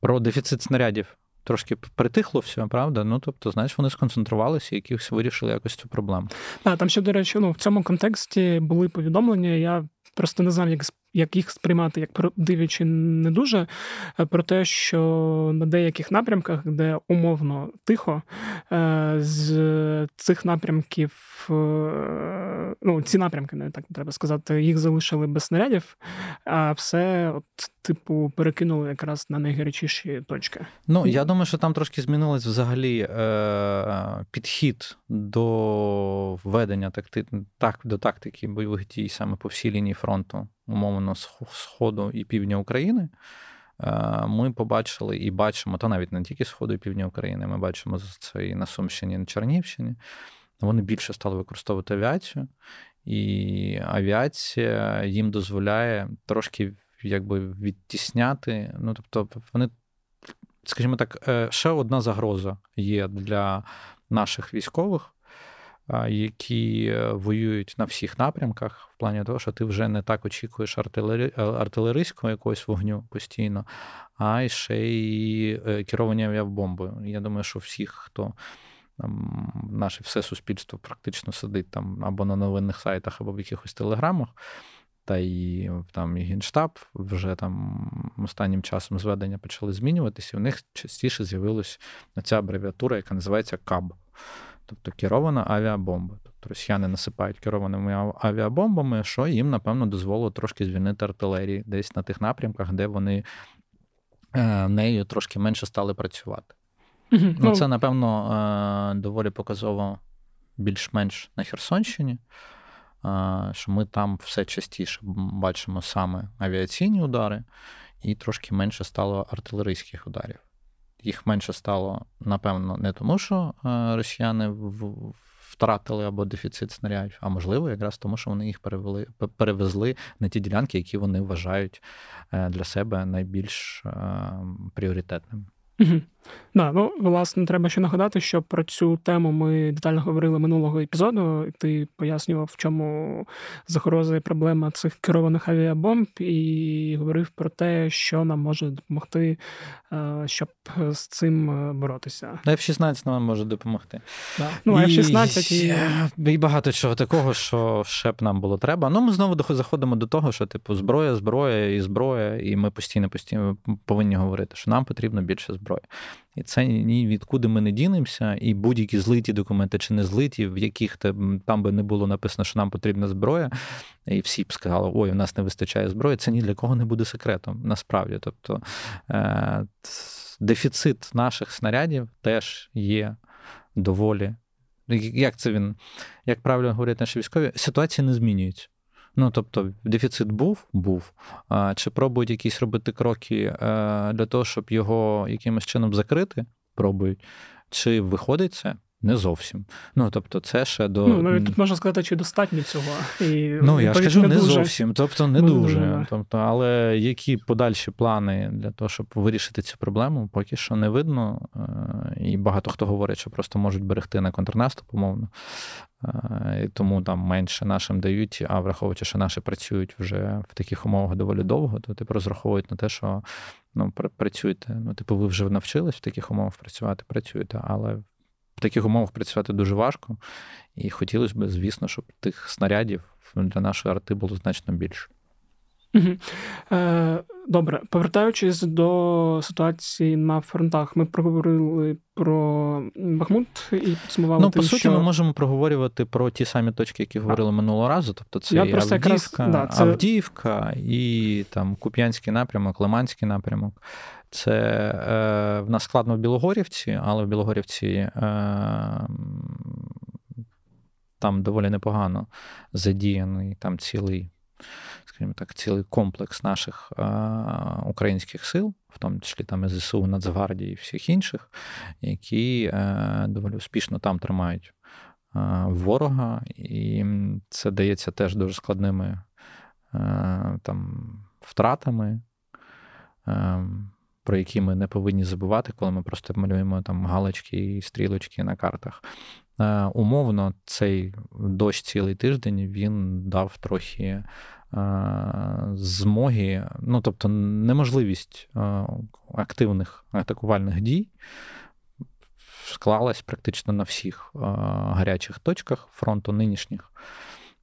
Про дефіцит снарядів трошки притихло все, правда? Ну, тобто, знаєш, вони сконцентрувалися і якихось вирішили якось цю проблему. Так, там ще, до речі, ну, в цьому контексті були повідомлення. Я просто не знав, як як їх сприймати, як правдиві чи не дуже, е, про те, що на деяких напрямках, де умовно тихо, е, з цих напрямків, е, ну, ці напрямки, не так треба сказати, їх залишили без снарядів, а все, от, типу, перекинули якраз на найгарячіші точки. Ну, я думаю, що там трошки змінилось взагалі підхід до ведення такти... так, до тактики бойових дій саме по всій лінії фронту умовно Сходу і півдня України, е, ми побачили і бачимо, то навіть не тільки Сходу і півдня України, ми бачимо це і на Сумщині, і на Чернігівщині. Вони більше стали використовувати авіацію, і авіація їм дозволяє трошки якби відтісняти. Ну, тобто, вони, скажімо так, е, ще одна загроза є для наших військових які е, воюють на всіх напрямках, в плані того, що ти вже не так очікуєш артилери... Е, артилерійського якогось вогню постійно, а ще й е, керовані авіабомбою. Я думаю, що всіх, хто наше все суспільство практично сидить там або на новинних сайтах, або в якихось телеграмах. Та і там і Генштаб вже там останнім часом зведення почали змінюватися, і у них частіше з'явилася ця абревіатура, яка називається КАБ тобто керована авіабомба. Тобто росіяни насипають керованими авіабомбами, що їм, напевно, дозволило трошки звільнити артилерії десь на тих напрямках, де вони е, нею трошки менше стали працювати. Mm-hmm. Ну, Це, напевно, е, доволі показово більш-менш на Херсонщині. Е, що ми там все частіше бачимо саме авіаційні удари, і трошки менше стало артилерійських ударів їх менше стало, напевно, не тому, що е, росіяни втратили або дефіцит снарядів, а можливо, якраз тому, що вони їх перевели, перевезли на ті ділянки, які вони вважають е, для себе найбільш е, пріоритетними. Да, ну власне, треба ще нагадати, що про цю тему ми детально говорили минулого епізоду. Ти пояснював, в чому загроза і проблема цих керованих авіабомб, і говорив про те, що нам може допомогти, е, щоб з цим е, боротися. F-16 нам може допомогти. Да. Ну, F-16 і... і багато чого такого, що ще б нам було треба. Ну, ми знову заходимо до того, що типу зброя, зброя і зброя, і ми постійно постійно повинні говорити, що нам потрібно більше зброї. І це ні відкуди ми не дінемося, і будь-які злиті документи чи не злиті, в яких там би не було написано, що нам потрібна зброя, і всі б сказали, ой, у нас не вистачає зброї. Це ні для кого не буде секретом, насправді. Тобто е- дефіцит наших снарядів теж є доволі. Як це він, як правильно говорять наші військові, ситуація не змінюється. Ну, тобто, дефіцит був, був. Чи пробують якісь робити кроки е, для того, щоб його якимось чином закрити? Пробують. Чи виходить це? Не зовсім. Ну, тобто, це ще до. Ну, навіть тут можна сказати, чи достатньо цього. І, Ну, я ж кажу, не, не зовсім. Тобто, не дуже. дуже. Тобто, Але які подальші плани для того, щоб вирішити цю проблему, поки що не видно. Е, і багато хто говорить, що просто можуть берегти на контрнаступ, умовно. Е, і Тому там менше нашим дають, а враховуючи, що наші працюють вже в таких умовах доволі довго, то типу розраховують на те, що ну, працюєте. Ну, типу, ви вже навчились в таких умовах працювати, працюєте, але таких умовах працювати дуже важко. І хотілося б, звісно, щоб тих снарядів для нашої арти було значно більше. Е, добре, повертаючись до ситуації на фронтах, ми проговорили про Бахмут і підсумували. Ну, по тим, суті, що... ми можемо проговорювати про ті самі точки, які говорили минулого разу. Тобто, це Я і Авдіївка, якраз, да, це... Авдіївка і там Куп'янський напрямок, Лиманський напрямок. Це е, в нас складно в Білогорівці, але в Білогорівці е, там доволі непогано задіяний там цілий скажімо так, цілий комплекс наших е, українських сил, в тому числі там ЗСУ, Нацгвардії і всіх інших, які е, доволі успішно там тримають е, ворога, і це дається теж дуже складними там втратами. Про які ми не повинні забувати, коли ми просто малюємо там галочки і стрілочки на картах. Умовно, цей дощ цілий тиждень він дав трохи змоги, ну тобто неможливість активних атакувальних дій склалась практично на всіх гарячих точках фронту нинішніх.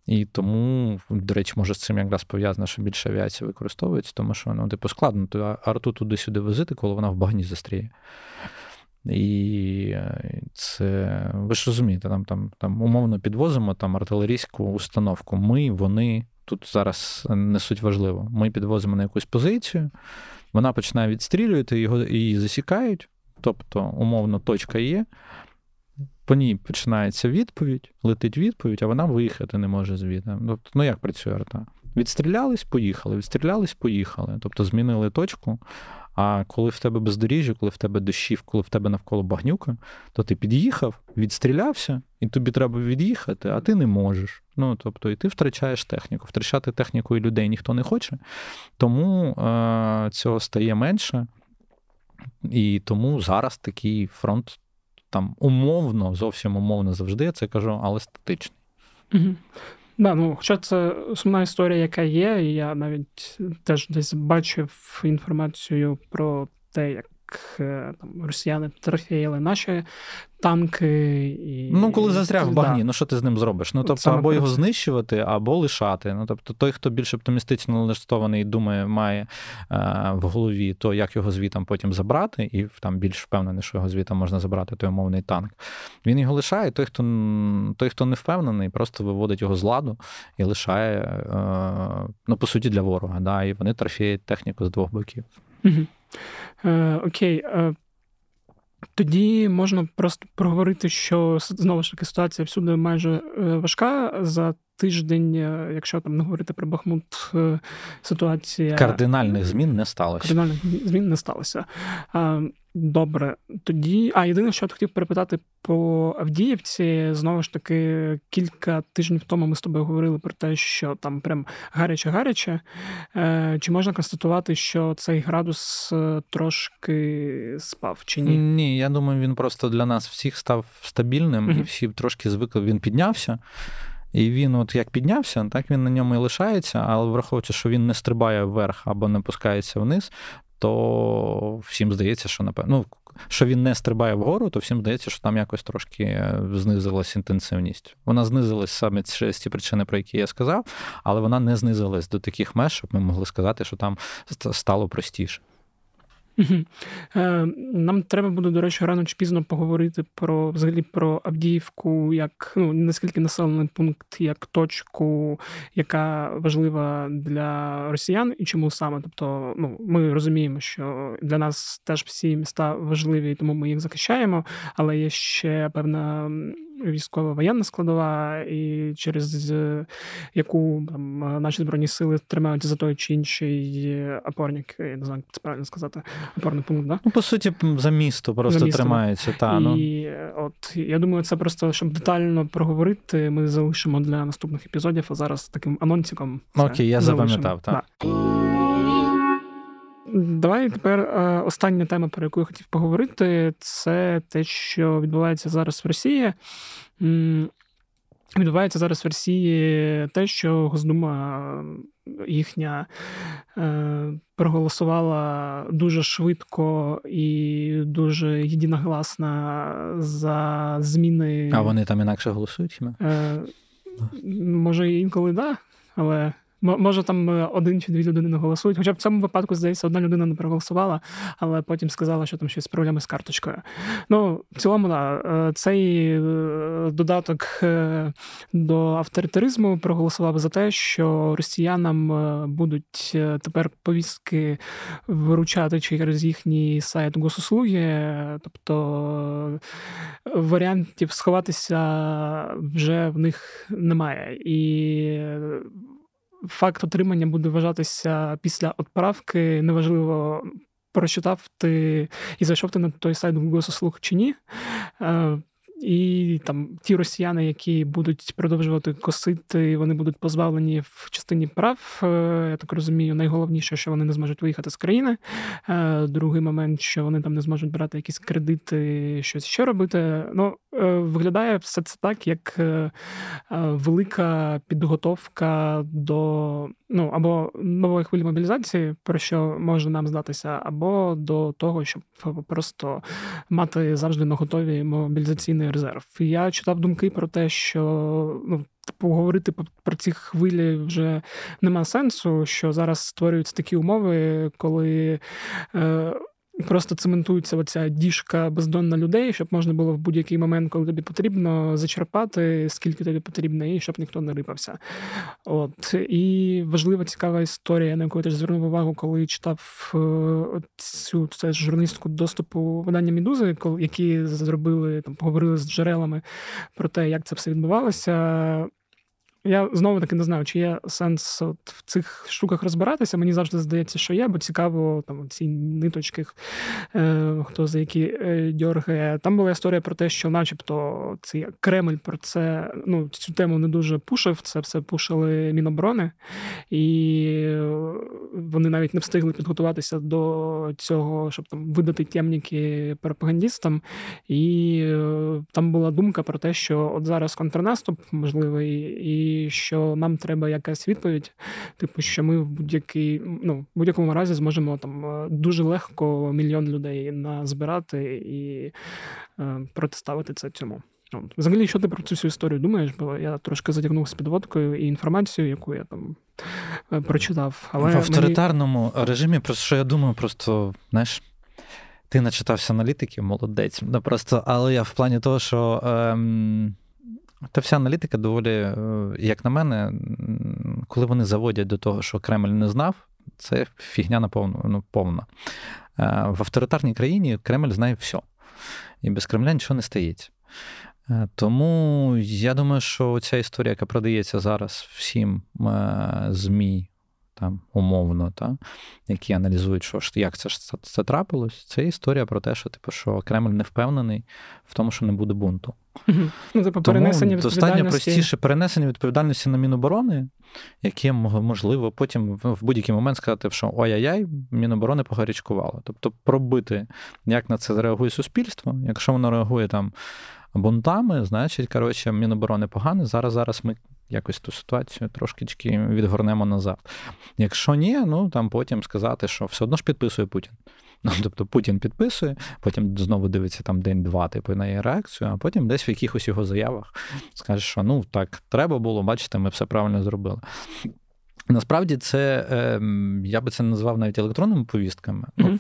І тому, до речі, може з цим якраз пов'язано, що більше авіація використовується, тому що ну, типу, складно арту туди-сюди возити, коли вона в багні застріє. І е, це ви ж розумієте, там там, там умовно підвозимо там артилерійську установку. Ми, вони тут зараз не суть важливо. Ми підвозимо на якусь позицію, вона починає відстрілювати, його її засікають, тобто, умовно, точка є. По ній починається відповідь, летить відповідь, а вона виїхати не може звідти. Тобто, ну як працює арта? Відстрілялись, поїхали, відстрілялись, поїхали. Тобто змінили точку, а коли в тебе бездоріжжя, коли в тебе дощів, коли в тебе навколо багнюка, то ти під'їхав, відстрілявся, і тобі треба від'їхати, а ти не можеш. Ну тобто, і ти втрачаєш техніку. Втрачати техніку і людей ніхто не хоче, тому е- цього стає менше. І тому зараз такий фронт там умовно, зовсім умовно завжди я це кажу, але статичний. Да, ну, Хоча це сумна історія, яка є, і я навіть теж десь бачив інформацію про те, як там росіяни трофеїли наші танки. І... Ну, коли застряг в багні, да. ну що ти з ним зробиш? Ну, тобто, Саме або його знищувати, або лишати. Ну, тобто, той, хто більш оптимістично налаштований і думає, має е, в голові, то як його звітом потім забрати, і там більш впевнений, що його звітом можна забрати, той умовний танк. Він його лишає. Той, хто той, хто не впевнений, просто виводить його з ладу і лишає, е, ну, по суті, для ворога. Да, І вони трофеють техніку з двох боків. Угу. Е, Окей. Е, тоді можна просто проговорити, що знову ж таки ситуація всюди майже е, важка за тиждень, е, якщо там не говорити про Бахмут, ситуація кардинальних змін не сталося. Кардинальних змін не сталося. Добре, тоді. А єдине, що я хотів перепитати по Авдіївці, знову ж таки, кілька тижнів тому ми з тобою говорили про те, що там прям гаряче-гаряче. Е, чи можна констатувати, що цей градус е, трошки спав чи ні? Ні, я думаю, він просто для нас всіх став стабільним, mm і всі трошки звикли. Він піднявся. І він, от як піднявся, так він на ньому і лишається, але враховуючи, що він не стрибає вверх або не пускається вниз, то всім здається, що напевно, ну, що він не стрибає вгору, то всім здається, що там якось трошки е, знизилась інтенсивність. Вона знизилась саме через ті причини, про які я сказав, але вона не знизилась до таких меж, щоб ми могли сказати, що там стало простіше. Е, нам треба буде, до речі, рано чи пізно поговорити про взагалі про Авдіївку як ну наскільки населений пункт, як точку, яка важлива для росіян, і чому саме. Тобто, ну ми розуміємо, що для нас теж всі міста важливі, тому ми їх захищаємо, але є ще певна військова воєнна складова, і через е, яку там наші збройні сили тримаються за той чи інший опорник, я не знаю, це правильно сказати, опорний пункт. Да? Ну, по суті, за місто просто за місто, тримаються. Та, ну. І от я думаю, це просто щоб детально проговорити, ми залишимо для наступних епізодів. А зараз таким анонсиком. Окей, я запам'ятав. так. Да. Давай тепер е, остання тема, про яку я хотів поговорити, це те, що відбувається зараз в Росії. Відбувається зараз в Росії те, що Госдума їхня е, проголосувала дуже швидко і дуже єдиногласно за зміни. А вони там інакше голосують? Е, Може, інколи так, да, але Може, там е, один чи дві людини не голосують. Хоча б в цьому випадку, здається, одна людина не проголосувала, але потім сказала, що там щось з проблеми з карточкою. Ну, в цілому, да, е, цей е, додаток до авторитаризму проголосував за те, що росіянам будуть тепер повістки виручати через їхній сайт госуслуги, тобто варіантів сховатися вже в них немає. І факт отримання буде вважатися після відправки, неважливо. Прочитав ти і зайшов ти на той сайт госуслуг чи ні. Е, і там ті росіяни, які будуть продовжувати косити, вони будуть позбавлені в частині прав. Е, я так розумію, найголовніше, що вони не зможуть виїхати з країни. Е, другий момент, що вони там не зможуть брати якісь кредити, щось ще робити. Ну виглядає все це так, як велика підготовка до ну або нової хвилі мобілізації, про що може нам здатися, або до того, щоб просто мати завжди на готові мобілізаційний резерв. Я читав думки про те, що ну. Поговорити про ці хвилі вже нема сенсу, що зараз створюються такі умови, коли е, Просто цементується оця діжка бездонна людей, щоб можна було в будь-який момент, коли тобі потрібно, зачерпати, скільки тобі потрібно, і щоб ніхто не рипався. От і важлива цікава історія, на яку я теж звернув увагу, коли читав е, цю це журналістку доступу видання Мідузи, які зробили там, поговорили з джерелами про те, як це все відбувалося. Я знову таки не знаю, чи є сенс от в цих штуках розбиратися. Мені завжди здається, що є, бо цікаво там ці ниточки, е, хто за які е, дьоргає. Там була історія про те, що, начебто, цей Кремль про це ну, цю тему не дуже пушив. Це все пушили Міноборони, і вони навіть не встигли підготуватися до цього, щоб там видати темніки пропагандістам. І е, там була думка про те, що от зараз контрнаступ можливий. і що нам треба якась відповідь, типу, що ми в будь-який, ну, в будь-якому разі зможемо там е, дуже легко мільйон людей назбирати і е, протиставити це цьому. Взагалі, що ти про цю всю історію думаєш? Бо я трошки затягнув з підводкою і інформацією, яку я там е, прочитав. Але В авторитарному мені... режимі, про що я думаю, просто знаєш. Ти начитався аналітиків, молодець. Ну, просто, Але я в плані того, що ем, та вся аналітика доволі, е, як на мене, коли вони заводять до того, що Кремль не знав, це фігня наповну, ну, повна. Е, в авторитарній країні Кремль знає все. І без Кремля нічого не стається. Е, тому я думаю, що ця історія, яка продається зараз всім ЗМІ, там умовно, та, які аналізують, що ж як це ж це, це трапилось, це історія про те, що типу, що Кремль не впевнений в тому, що не буде бунту. Ну, типу, перенесення Тому достатньо простіше перенесення відповідальності на Міноборони, яке можливо потім в будь-який момент сказати, що ой-яй-яй, Міноборони погарячкувало. Тобто пробити, як на це реагує суспільство, якщо воно реагує там бунтами, значить, коротше, Міноборони погане. Зараз зараз ми якось ту ситуацію трошки відгорнемо назад. Якщо ні, ну там потім сказати, що все одно ж підписує Путін. Ну, Тобто Путін підписує, потім знову дивиться там день-два, типу, на її реакцію, а потім десь в якихось його заявах скаже, що ну так, треба було, бачите, ми все правильно зробили. Насправді, це ем, я би це назвав навіть електронними повістками. Mm-hmm.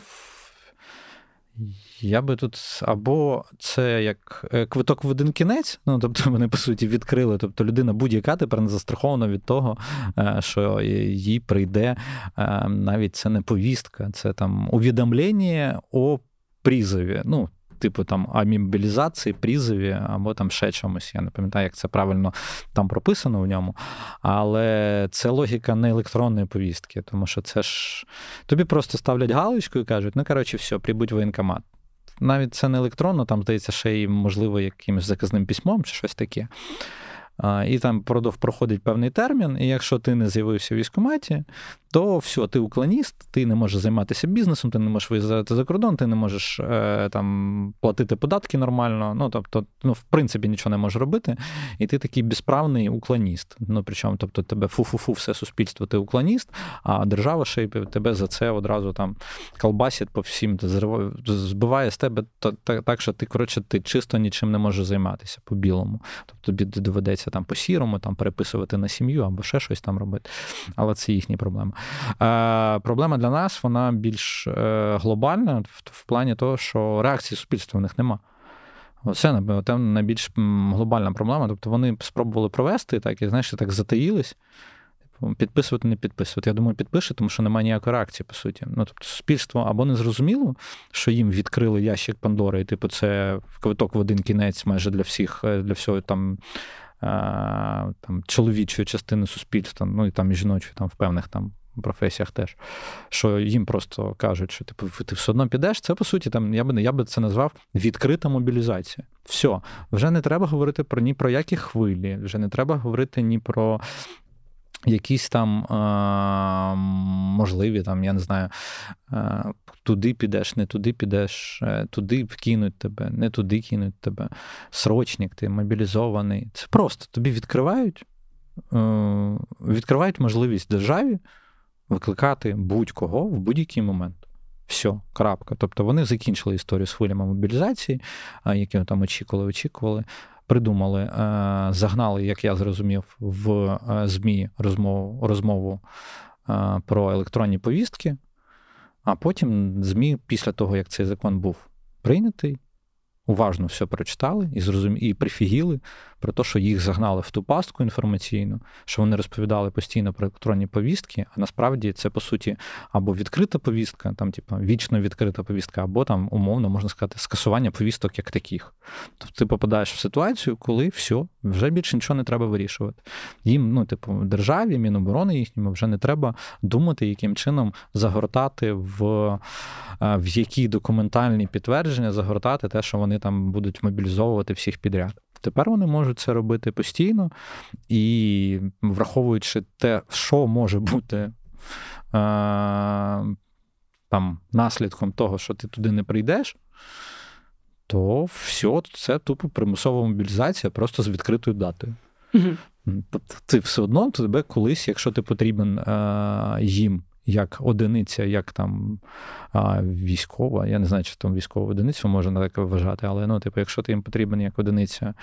Я би тут або це як е, квиток в один кінець, ну тобто вони по суті відкрили. Тобто людина будь-яка тепер не застрахована від того, е, що їй прийде е, навіть це не повістка, це там увідомлення о призові. Ну, типу там амібілізації, призові, або там ще чомусь. Я не пам'ятаю, як це правильно там прописано в ньому. Але це логіка не електронної повістки, тому що це ж тобі просто ставлять галочку і кажуть: ну коротше, все, прибудь воєнкомат. Навіть це не електронно, там здається, ще й можливо якимось заказним письмом чи щось таке. І там проходить певний термін, і якщо ти не з'явився в військкоматі, то все, ти уклоніст, ти не можеш займатися бізнесом, ти не можеш виїздити за кордон, ти не можеш е, там платити податки нормально. Ну тобто, ну, в принципі, нічого не можеш робити. І ти такий безправний уклоніст. Ну причому, тобто, тебе фу-фу-фу, все суспільство, ти уклоніст, а держава ще й тебе за це одразу там колбасить по всім, збиває з тебе так, що ти коротше, ти чисто нічим не можеш займатися по білому. Тобто тобі доведеться там по сірому, там переписувати на сім'ю або ще щось там робити. Але це їхні проблеми. Е, Проблема для нас вона більш е, глобальна в плані того, що реакції суспільства в них нема. Це найбільш глобальна проблема. Тобто вони спробували провести так, і знаєш, так затаїлись. Типу, підписувати, не підписувати. Я думаю, підпише, тому що немає ніякої реакції, по суті. Ну, тобто, суспільство або не зрозуміло, що їм відкрили ящик Пандори, і типу, це квиток в один кінець майже для всіх, е, для всього там там чоловічої частини суспільства, ну і там і жіночої, там в певних там професіях теж, що їм просто кажуть, що типу, ти все одно підеш. Це по суті, там я би я би це назвав відкрита мобілізація. Все, вже не треба говорити про ні про які хвилі, вже не треба говорити ні про якісь там е, можливі, там, я не знаю, е, туди підеш, не туди підеш, е, туди вкинуть тебе, не туди кинуть тебе. Срочник, ти мобілізований. Це просто тобі відкривають, відкривають можливість державі викликати будь-кого в будь-який момент. Все, крапка. Тобто вони закінчили історію з хвилями мобілізації, які там очікували, очікували придумали, е, загнали, як я зрозумів, в е, ЗМІ розмову розмову е, про електронні повістки. А потім ЗМІ, після того, як цей закон був прийнятий, уважно все прочитали і зрозумі... і прифігіли про те, що їх загнали в ту пастку інформаційну, що вони розповідали постійно про електронні повістки, а насправді це по суті або відкрита повістка, там, типу, вічно відкрита повістка, або там умовно можна сказати скасування повісток як таких. Тобто ти попадаєш в ситуацію, коли все, вже більше нічого не треба вирішувати. Їм, ну, типу, державі, Міноборони їхньому вже не треба думати, яким чином загортати в, е, в які документальні підтвердження, загортати те, що вони там будуть мобілізовувати всіх підряд. Тепер вони можуть це робити постійно і враховуючи те, що може бути е, там наслідком того, що ти туди не прийдеш, то все, це тупо примусова мобілізація просто з відкритою датою. Тобто ти все одно тебе колись, якщо ти потрібен е, їм як одиниця, як там а, військова. Я не знаю, чи там військову одиницю можна так вважати, але ну, типу, якщо ти їм потрібен як одиниця,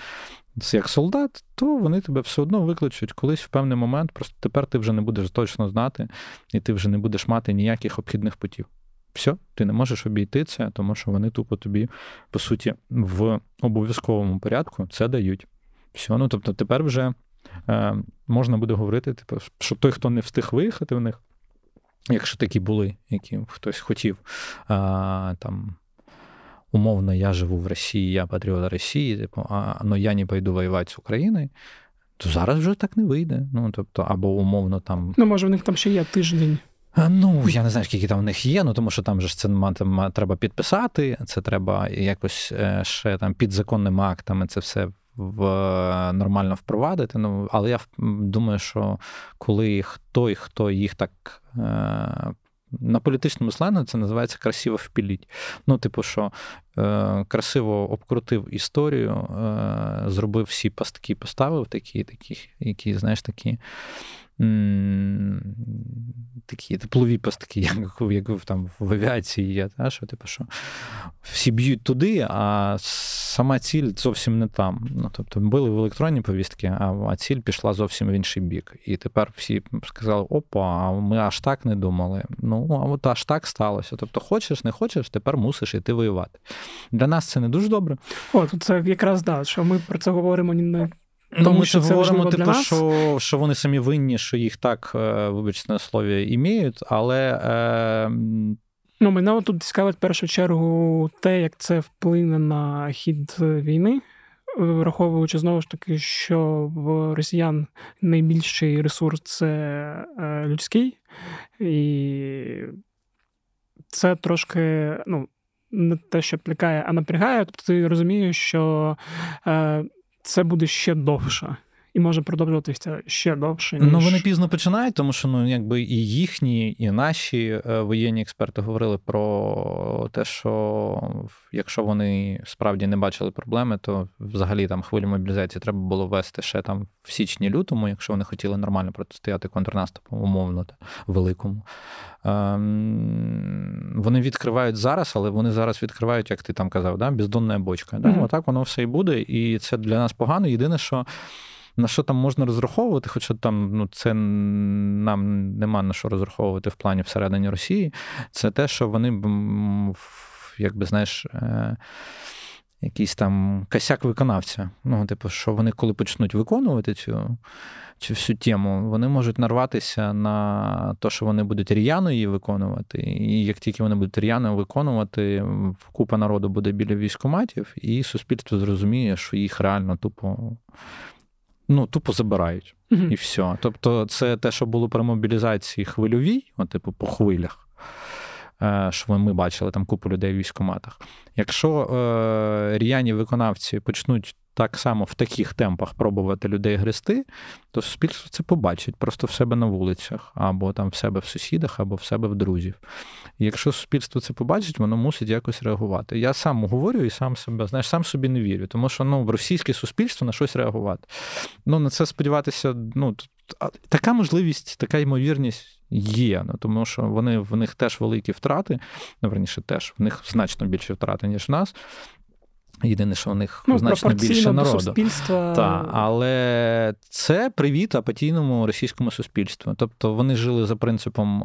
як солдат, то вони тебе все одно викличуть колись в певний момент. Просто тепер ти вже не будеш точно знати, і ти вже не будеш мати ніяких обхідних путів. Все, ти не можеш обійти це, тому що вони тупо тобі, по суті, в обов'язковому порядку це дають. Все, ну тобто тепер вже е, можна буде говорити, типу, що той, хто не встиг виїхати в них, Якщо такі були, які хтось хотів а, там умовно, я живу в Росії, я патріот Росії, типу, а ну я не пойду воювати з Україною. То зараз вже так не вийде. Ну, тобто, або умовно там. Ну, може, в них там ще є тиждень. Ну, я не знаю, скільки там в них є, ну тому що там же це там, треба підписати, це треба якось е, ще там підзаконними актами це все в нормально впровадити. Ну, але я думаю, що коли той, хто їх так. Е, на політичному сленгу це називається красиво впіліть. Ну, типу, що е, красиво обкрутив історію, е, зробив всі пастки, поставив такі, такі, які, знаєш, такі такі теплові пастки, як як там в авіації є. Та, що, типу, що Всі б'ють туди, а сама ціль зовсім не там. Ну, Тобто били в електронні повістки, а ціль пішла зовсім в інший бік. І тепер всі сказали: опа, а ми аж так не думали. Ну, а от аж так сталося. Тобто, хочеш, не хочеш, тепер мусиш іти воювати. Для нас це не дуже добре. О, це якраз да, що ми про це говоримо не Ну, ми що це говоримо, типу, що що вони самі винні, що їх так, е, вибачте на слові, іміють, але. Е... Ну, мене тут цікавить в першу чергу те, як це вплине на хід війни, враховуючи знову ж таки, що в росіян найбільший ресурс це е, людський, і це трошки, ну, не те, що плікає, а напрягає. Тобто ти розумієш, що е, це буде ще довше. І може продовжуватися ще довше. Ніж... Ну вони пізно починають, тому що ну якби і їхні, і наші е, воєнні експерти говорили про те, що якщо вони справді не бачили проблеми, то взагалі там хвилю мобілізації треба було ввести ще там в січні-лютому, якщо вони хотіли нормально протистояти контрнаступу, умовно великому. Ем, вони відкривають зараз, але вони зараз відкривають, як ти там казав, да, бездонна бочка. Да? Mm-hmm. Отак воно все і буде, і це для нас погано. Єдине, що. На що там можна розраховувати, хоча там ну, це нам нема на що розраховувати в плані всередині Росії, це те, що вони якби знаєш. Е, якийсь там косяк виконавця. Ну, типу, що вони, коли почнуть виконувати цю цю всю тему, вони можуть нарватися на те, що вони будуть р'яно її виконувати. І як тільки вони будуть р'яно виконувати, купа народу буде біля військоматів, і суспільство зрозуміє, що їх реально тупо. Ну, тупо забирають mm і все. Тобто, це те, що було при мобілізації хвильовій, от, типу, по хвилях. Е, що ми бачили там купу людей в військоматах. Якщо е, ріяні виконавці почнуть так само в таких темпах пробувати людей грести, то суспільство це побачить просто в себе на вулицях, або там в себе в сусідах, або в себе в друзів. І якщо суспільство це побачить, воно мусить якось реагувати. Я сам говорю і сам себе, знаєш, сам собі не вірю, тому що ну, в російське суспільство на щось реагувати. Ну, на це сподіватися, ну, така можливість, така ймовірність є. Ну, Тому що вони в них теж великі втрати, ну, верніше, теж в них значно більше втрати, ніж в нас. Єдине, що у них ну, значно більше народу. суспільства. Так, але це привіт апатійному російському суспільству. Тобто вони жили за принципом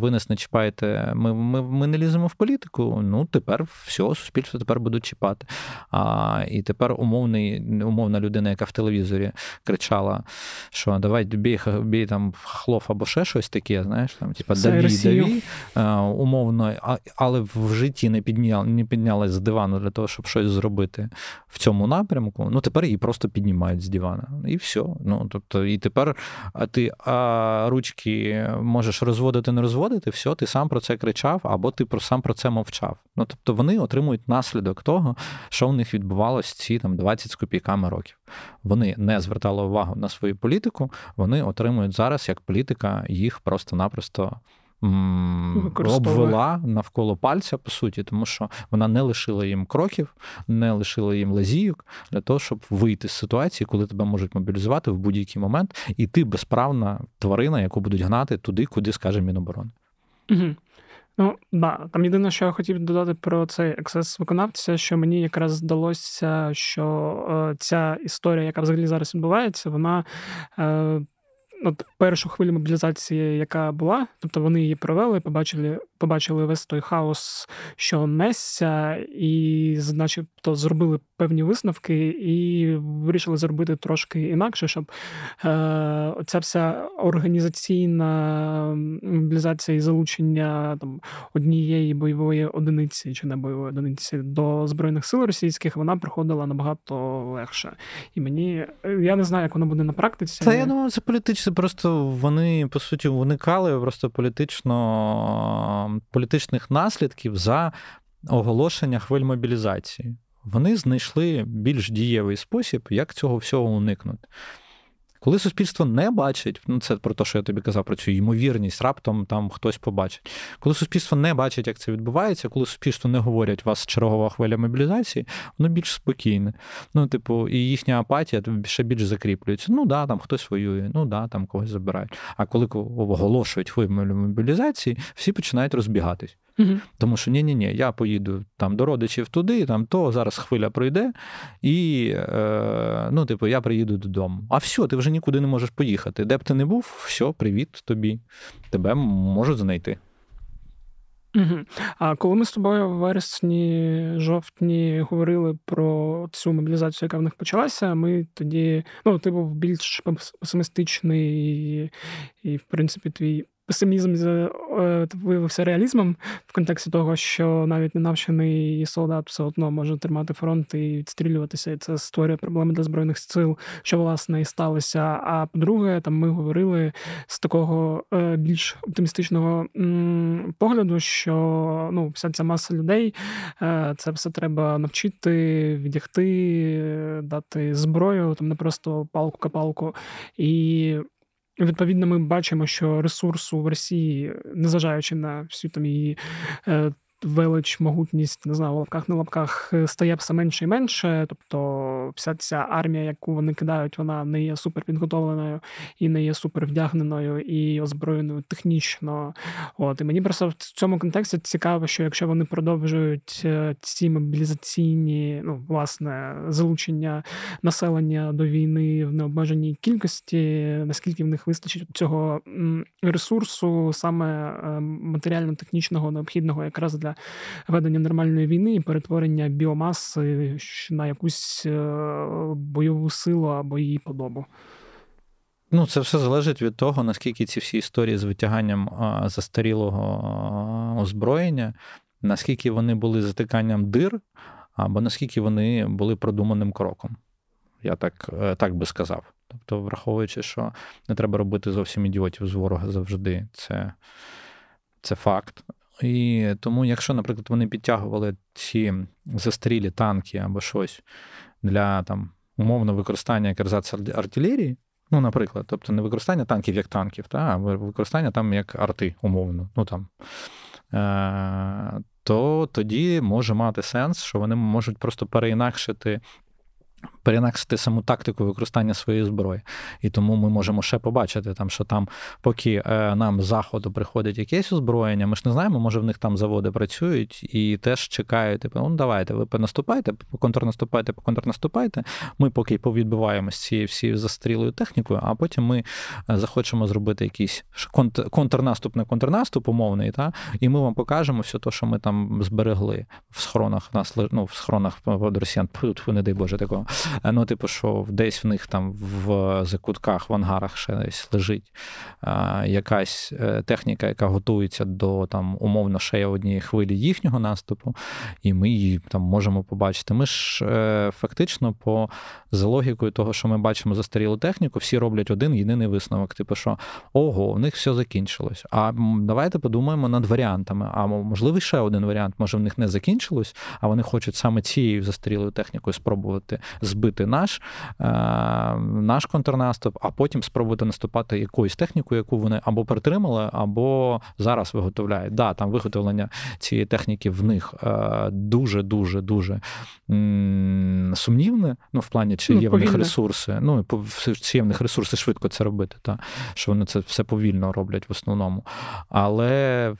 ви нас не чіпаєте, ми ми, ми не ліземо в політику. Ну тепер все, суспільство тепер будуть чіпати. А, І тепер умовний, умовна людина, яка в телевізорі кричала, що давай бій, бій там хлоф або ще щось таке, знаєш, там, типа даві, даві, умовно, але в житті не підняла, не піднялась з дивану для того, щоб щось зробити робити в цьому напрямку, ну тепер її просто піднімають з дивана. І все. Ну тобто, і тепер а ти а, ручки можеш розводити, не розводити, все, ти сам про це кричав, або ти про сам про це мовчав. Ну тобто вони отримують наслідок того, що в них відбувалось ці там 20 з копійками років. Вони не звертали увагу на свою політику, вони отримують зараз як політика їх просто-напросто обвела навколо пальця, по суті, тому що вона не лишила їм кроків, не лишила їм лазійок для того, щоб вийти з ситуації, коли тебе можуть мобілізувати в будь-який момент, і ти безправна тварина, яку будуть гнати туди, куди скаже Міноборони. Угу. Ну, да, там єдине, що я хотів додати про цей ексес виконавця, що мені якраз здалося, що е, ця історія, яка взагалі зараз відбувається, вона. Е, от першу хвилю мобілізації, яка була, тобто вони її провели, побачили побачили весь той хаос, що несся, і, начебто, зробили певні висновки і вирішили зробити трошки інакше, щоб е, ця вся організаційна мобілізація і залучення там однієї бойової одиниці чи не бойової одиниці до збройних сил російських вона проходила набагато легше. І мені я не знаю, як воно буде на практиці. Та я думаю, це політично. Просто вони по суті уникали просто політично політичних наслідків за оголошення хвиль мобілізації. Вони знайшли більш дієвий спосіб, як цього всього уникнути. Коли суспільство не бачить, ну це про те, що я тобі казав, про цю ймовірність, раптом там хтось побачить. Коли суспільство не бачить, як це відбувається, коли суспільство не говорять, вас чергова хвиля мобілізації, воно більш спокійне. Ну, типу, і їхня апатія ще більш закріплюється. Ну да, там хтось воює, ну да, там когось забирають. А коли оголошують хвилю мобілізації, всі починають розбігатись. Угу. Тому що ні-ні, ні я поїду там до родичів туди, там то зараз хвиля пройде, і е, ну, типу, я приїду додому. А все, ти вже нікуди не можеш поїхати. Де б ти не був, все, привіт тобі. Тебе можуть знайти. Угу. А коли ми з тобою в вересні, жовтні говорили про цю мобілізацію, яка в них почалася, ми тоді, ну, ти був більш песимістичний і, і в принципі, твій песимізм е, виявився реалізмом в контексті того, що навіть ненавчений солдат все одно може тримати фронт і відстрілюватися, і це створює проблеми для збройних сил, що власне і сталося. А по-друге, там ми говорили з такого е, більш оптимістичного погляду, що ну, вся ця маса людей е, це все треба навчити, віддягти, дати зброю, там не просто палку-капалку. І Відповідно, ми бачимо, що ресурсу в Росії, незважаючи на всю там її е, велич, могутність, не знаю, в лапках на лапках е, стає все менше і менше. Тобто, вся ця армія, яку вони кидають, вона не є супер підготовленою і не є супер вдягненою і озброєною технічно. От і мені просто в цьому контексті цікаво, що якщо вони продовжують е, ці мобілізаційні, ну власне, залучення населення до війни в необмеженій кількості, наскільки в них вистачить цього ресурсу, саме е, матеріально-технічного необхідного, якраз для ведення нормальної війни і перетворення біомаси на якусь е, бойову силу або її подобу. Ну, це все залежить від того, наскільки ці всі історії з витяганням застарілого озброєння, наскільки вони були затиканням дир, або наскільки вони були продуманим кроком. Я так е, так би сказав. Тобто, враховуючи, що не треба робити зовсім ідіотів з ворога завжди, це, це факт. І тому, якщо, наприклад, вони підтягували ці застарілі танки або щось для там умовно використання якраз артилерії, ну, наприклад, тобто не використання танків як танків, та, а використання там як арти, умовно, ну там. Е, то тоді може мати сенс, що вони можуть просто переінакшити перенаксити саму тактику використання своєї зброї. І тому ми можемо ще побачити, там, що там, поки е, нам з заходу приходить якесь озброєння, ми ж не знаємо, може в них там заводи працюють і теж чекають, типу, ну давайте, ви понаступайте, контрнаступайте, контрнаступайте. Ми поки повідбиваємо з цією всією застрілою технікою, а потім ми е, захочемо зробити якийсь контрнаступ на контрнаступ умовний, та, і ми вам покажемо все те, що ми там зберегли в схоронах нас ну, в схоронах росіян, не дай Боже такого. Е, ну, типу, що десь в них там в закутках, в ангарах ще десь лежить якась е, техніка, яка готується до там умовно ще однієї хвилі їхнього наступу, і ми її там можемо побачити. Ми ж е, фактично, по за логікою того, що ми бачимо застарілу техніку, всі роблять один єдиний висновок. Типу, що ого, у них все закінчилось. А давайте подумаємо над варіантами. А можливо, ще один варіант, може в них не закінчилось, а вони хочуть саме цією застарілою технікою спробувати збити наш е, наш контрнаступ, а потім спробувати наступати якоюсь технікою, яку вони або притримали, або зараз виготовляють. Да, там виготовлення цієї техніки в них дуже дуже дуже сумнівне. Ну, в плані, чи ну, є в них ресурси. Ну чи є в них ресурси швидко це робити, та що вони це все повільно роблять в основному. Але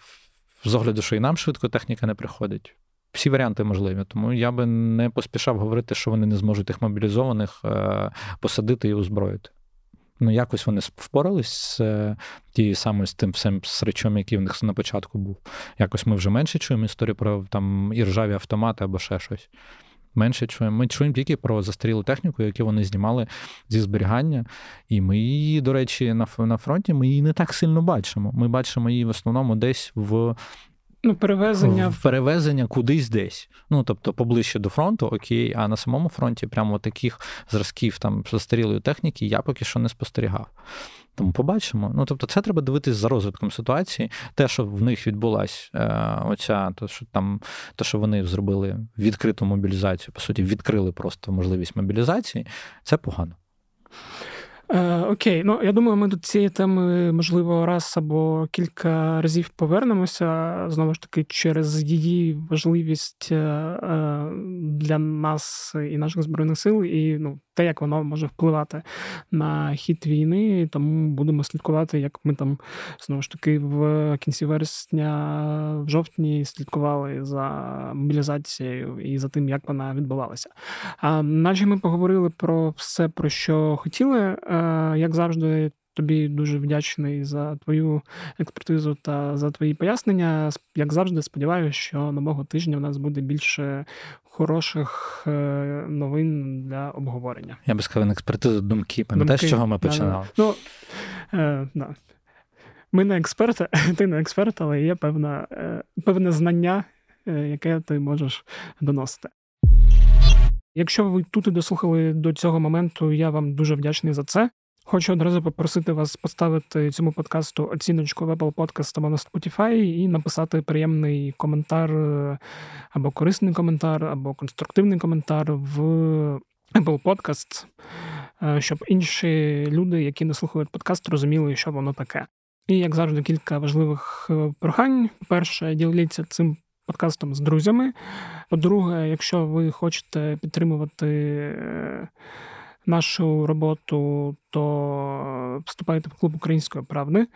з огляду, що і нам швидко техніка не приходить всі варіанти можливі. Тому я би не поспішав говорити, що вони не зможуть тих мобілізованих е, посадити і озброїти. ну якось вони впорались з е, тією самою з тим всім сречом, який в них на початку був. Якось ми вже менше чуємо історію про там іржаві автомати або ще щось. Менше чуємо. Ми чуємо тільки про застарілу техніку, яку вони знімали зі зберігання. І ми її, до речі, на на фронті ми її не так сильно бачимо. Ми бачимо її в основному десь в. Ну, перевезення в перевезення кудись десь. Ну, тобто, поближче до фронту, окей, а на самому фронті прямо таких зразків там застарілої техніки я поки що не спостерігав. Тому побачимо. Ну тобто, це треба дивитись за розвитком ситуації. Те, що в них відбулась е, оця, то що там, те, що вони зробили відкриту мобілізацію, по суті, відкрили просто можливість мобілізації, це погано. Е, Окей, ну я думаю, ми до цієї теми, можливо, раз або кілька разів повернемося. Знову ж таки через її важливість е, е, для нас і наших збройних сил, і ну те, як воно може впливати на хід війни. Тому будемо слідкувати, як ми там знову ж таки в кінці вересня, в жовтні слідкували за мобілізацією і за тим, як вона відбувалася. А наче ми поговорили про все, про що хотіли. Е, як завжди. Тобі дуже вдячний за твою експертизу та за твої пояснення. Як завжди, сподіваюся, що нового тижня в нас буде більше хороших е, новин для обговорення. Я би сказав, експертизу думки. Пам'ятаєш, з чого ми починали? Ну, е, да. Ми не експерти, ти не експерт, але є певна, е, певне знання, е, яке ти можеш доносити. Якщо ви тут і дослухали до цього моменту, я вам дуже вдячний за це. Хочу одразу попросити вас поставити цьому подкасту оціночку в Apple Podcast або на Spotify і написати приємний коментар або корисний коментар, або конструктивний коментар в Apple Podcast, е, щоб інші люди, які не слухають подкаст, розуміли, що воно таке. І, як завжди, кілька важливих е, прохань. Перше, діліться цим подкастом з друзями. По-друге, якщо ви хочете підтримувати е, нашу роботу, то вступайте в клуб української правди.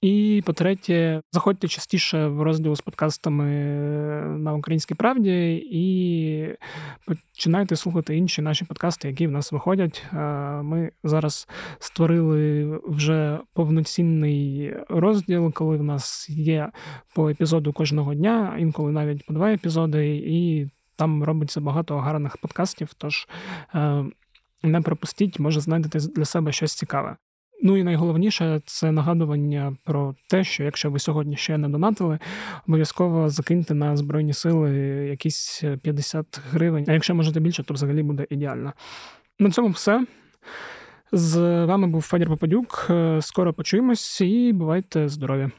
І по-третє, заходьте частіше в розділ з подкастами на українській правді і починайте слухати інші наші подкасти, які в нас виходять. Ми зараз створили вже повноцінний розділ, коли в нас є по епізоду кожного дня, інколи навіть по два епізоди, і там робиться багато гарних подкастів. Тож е, не пропустіть, може знайдете для себе щось цікаве. Ну і найголовніше це нагадування про те, що якщо ви сьогодні ще не донатили, обов'язково закиньте на Збройні Сили якісь 50 гривень. А якщо можете більше, то взагалі буде ідеально. На цьому все. З вами був Федір Попадюк. Скоро почуємось і бувайте здорові!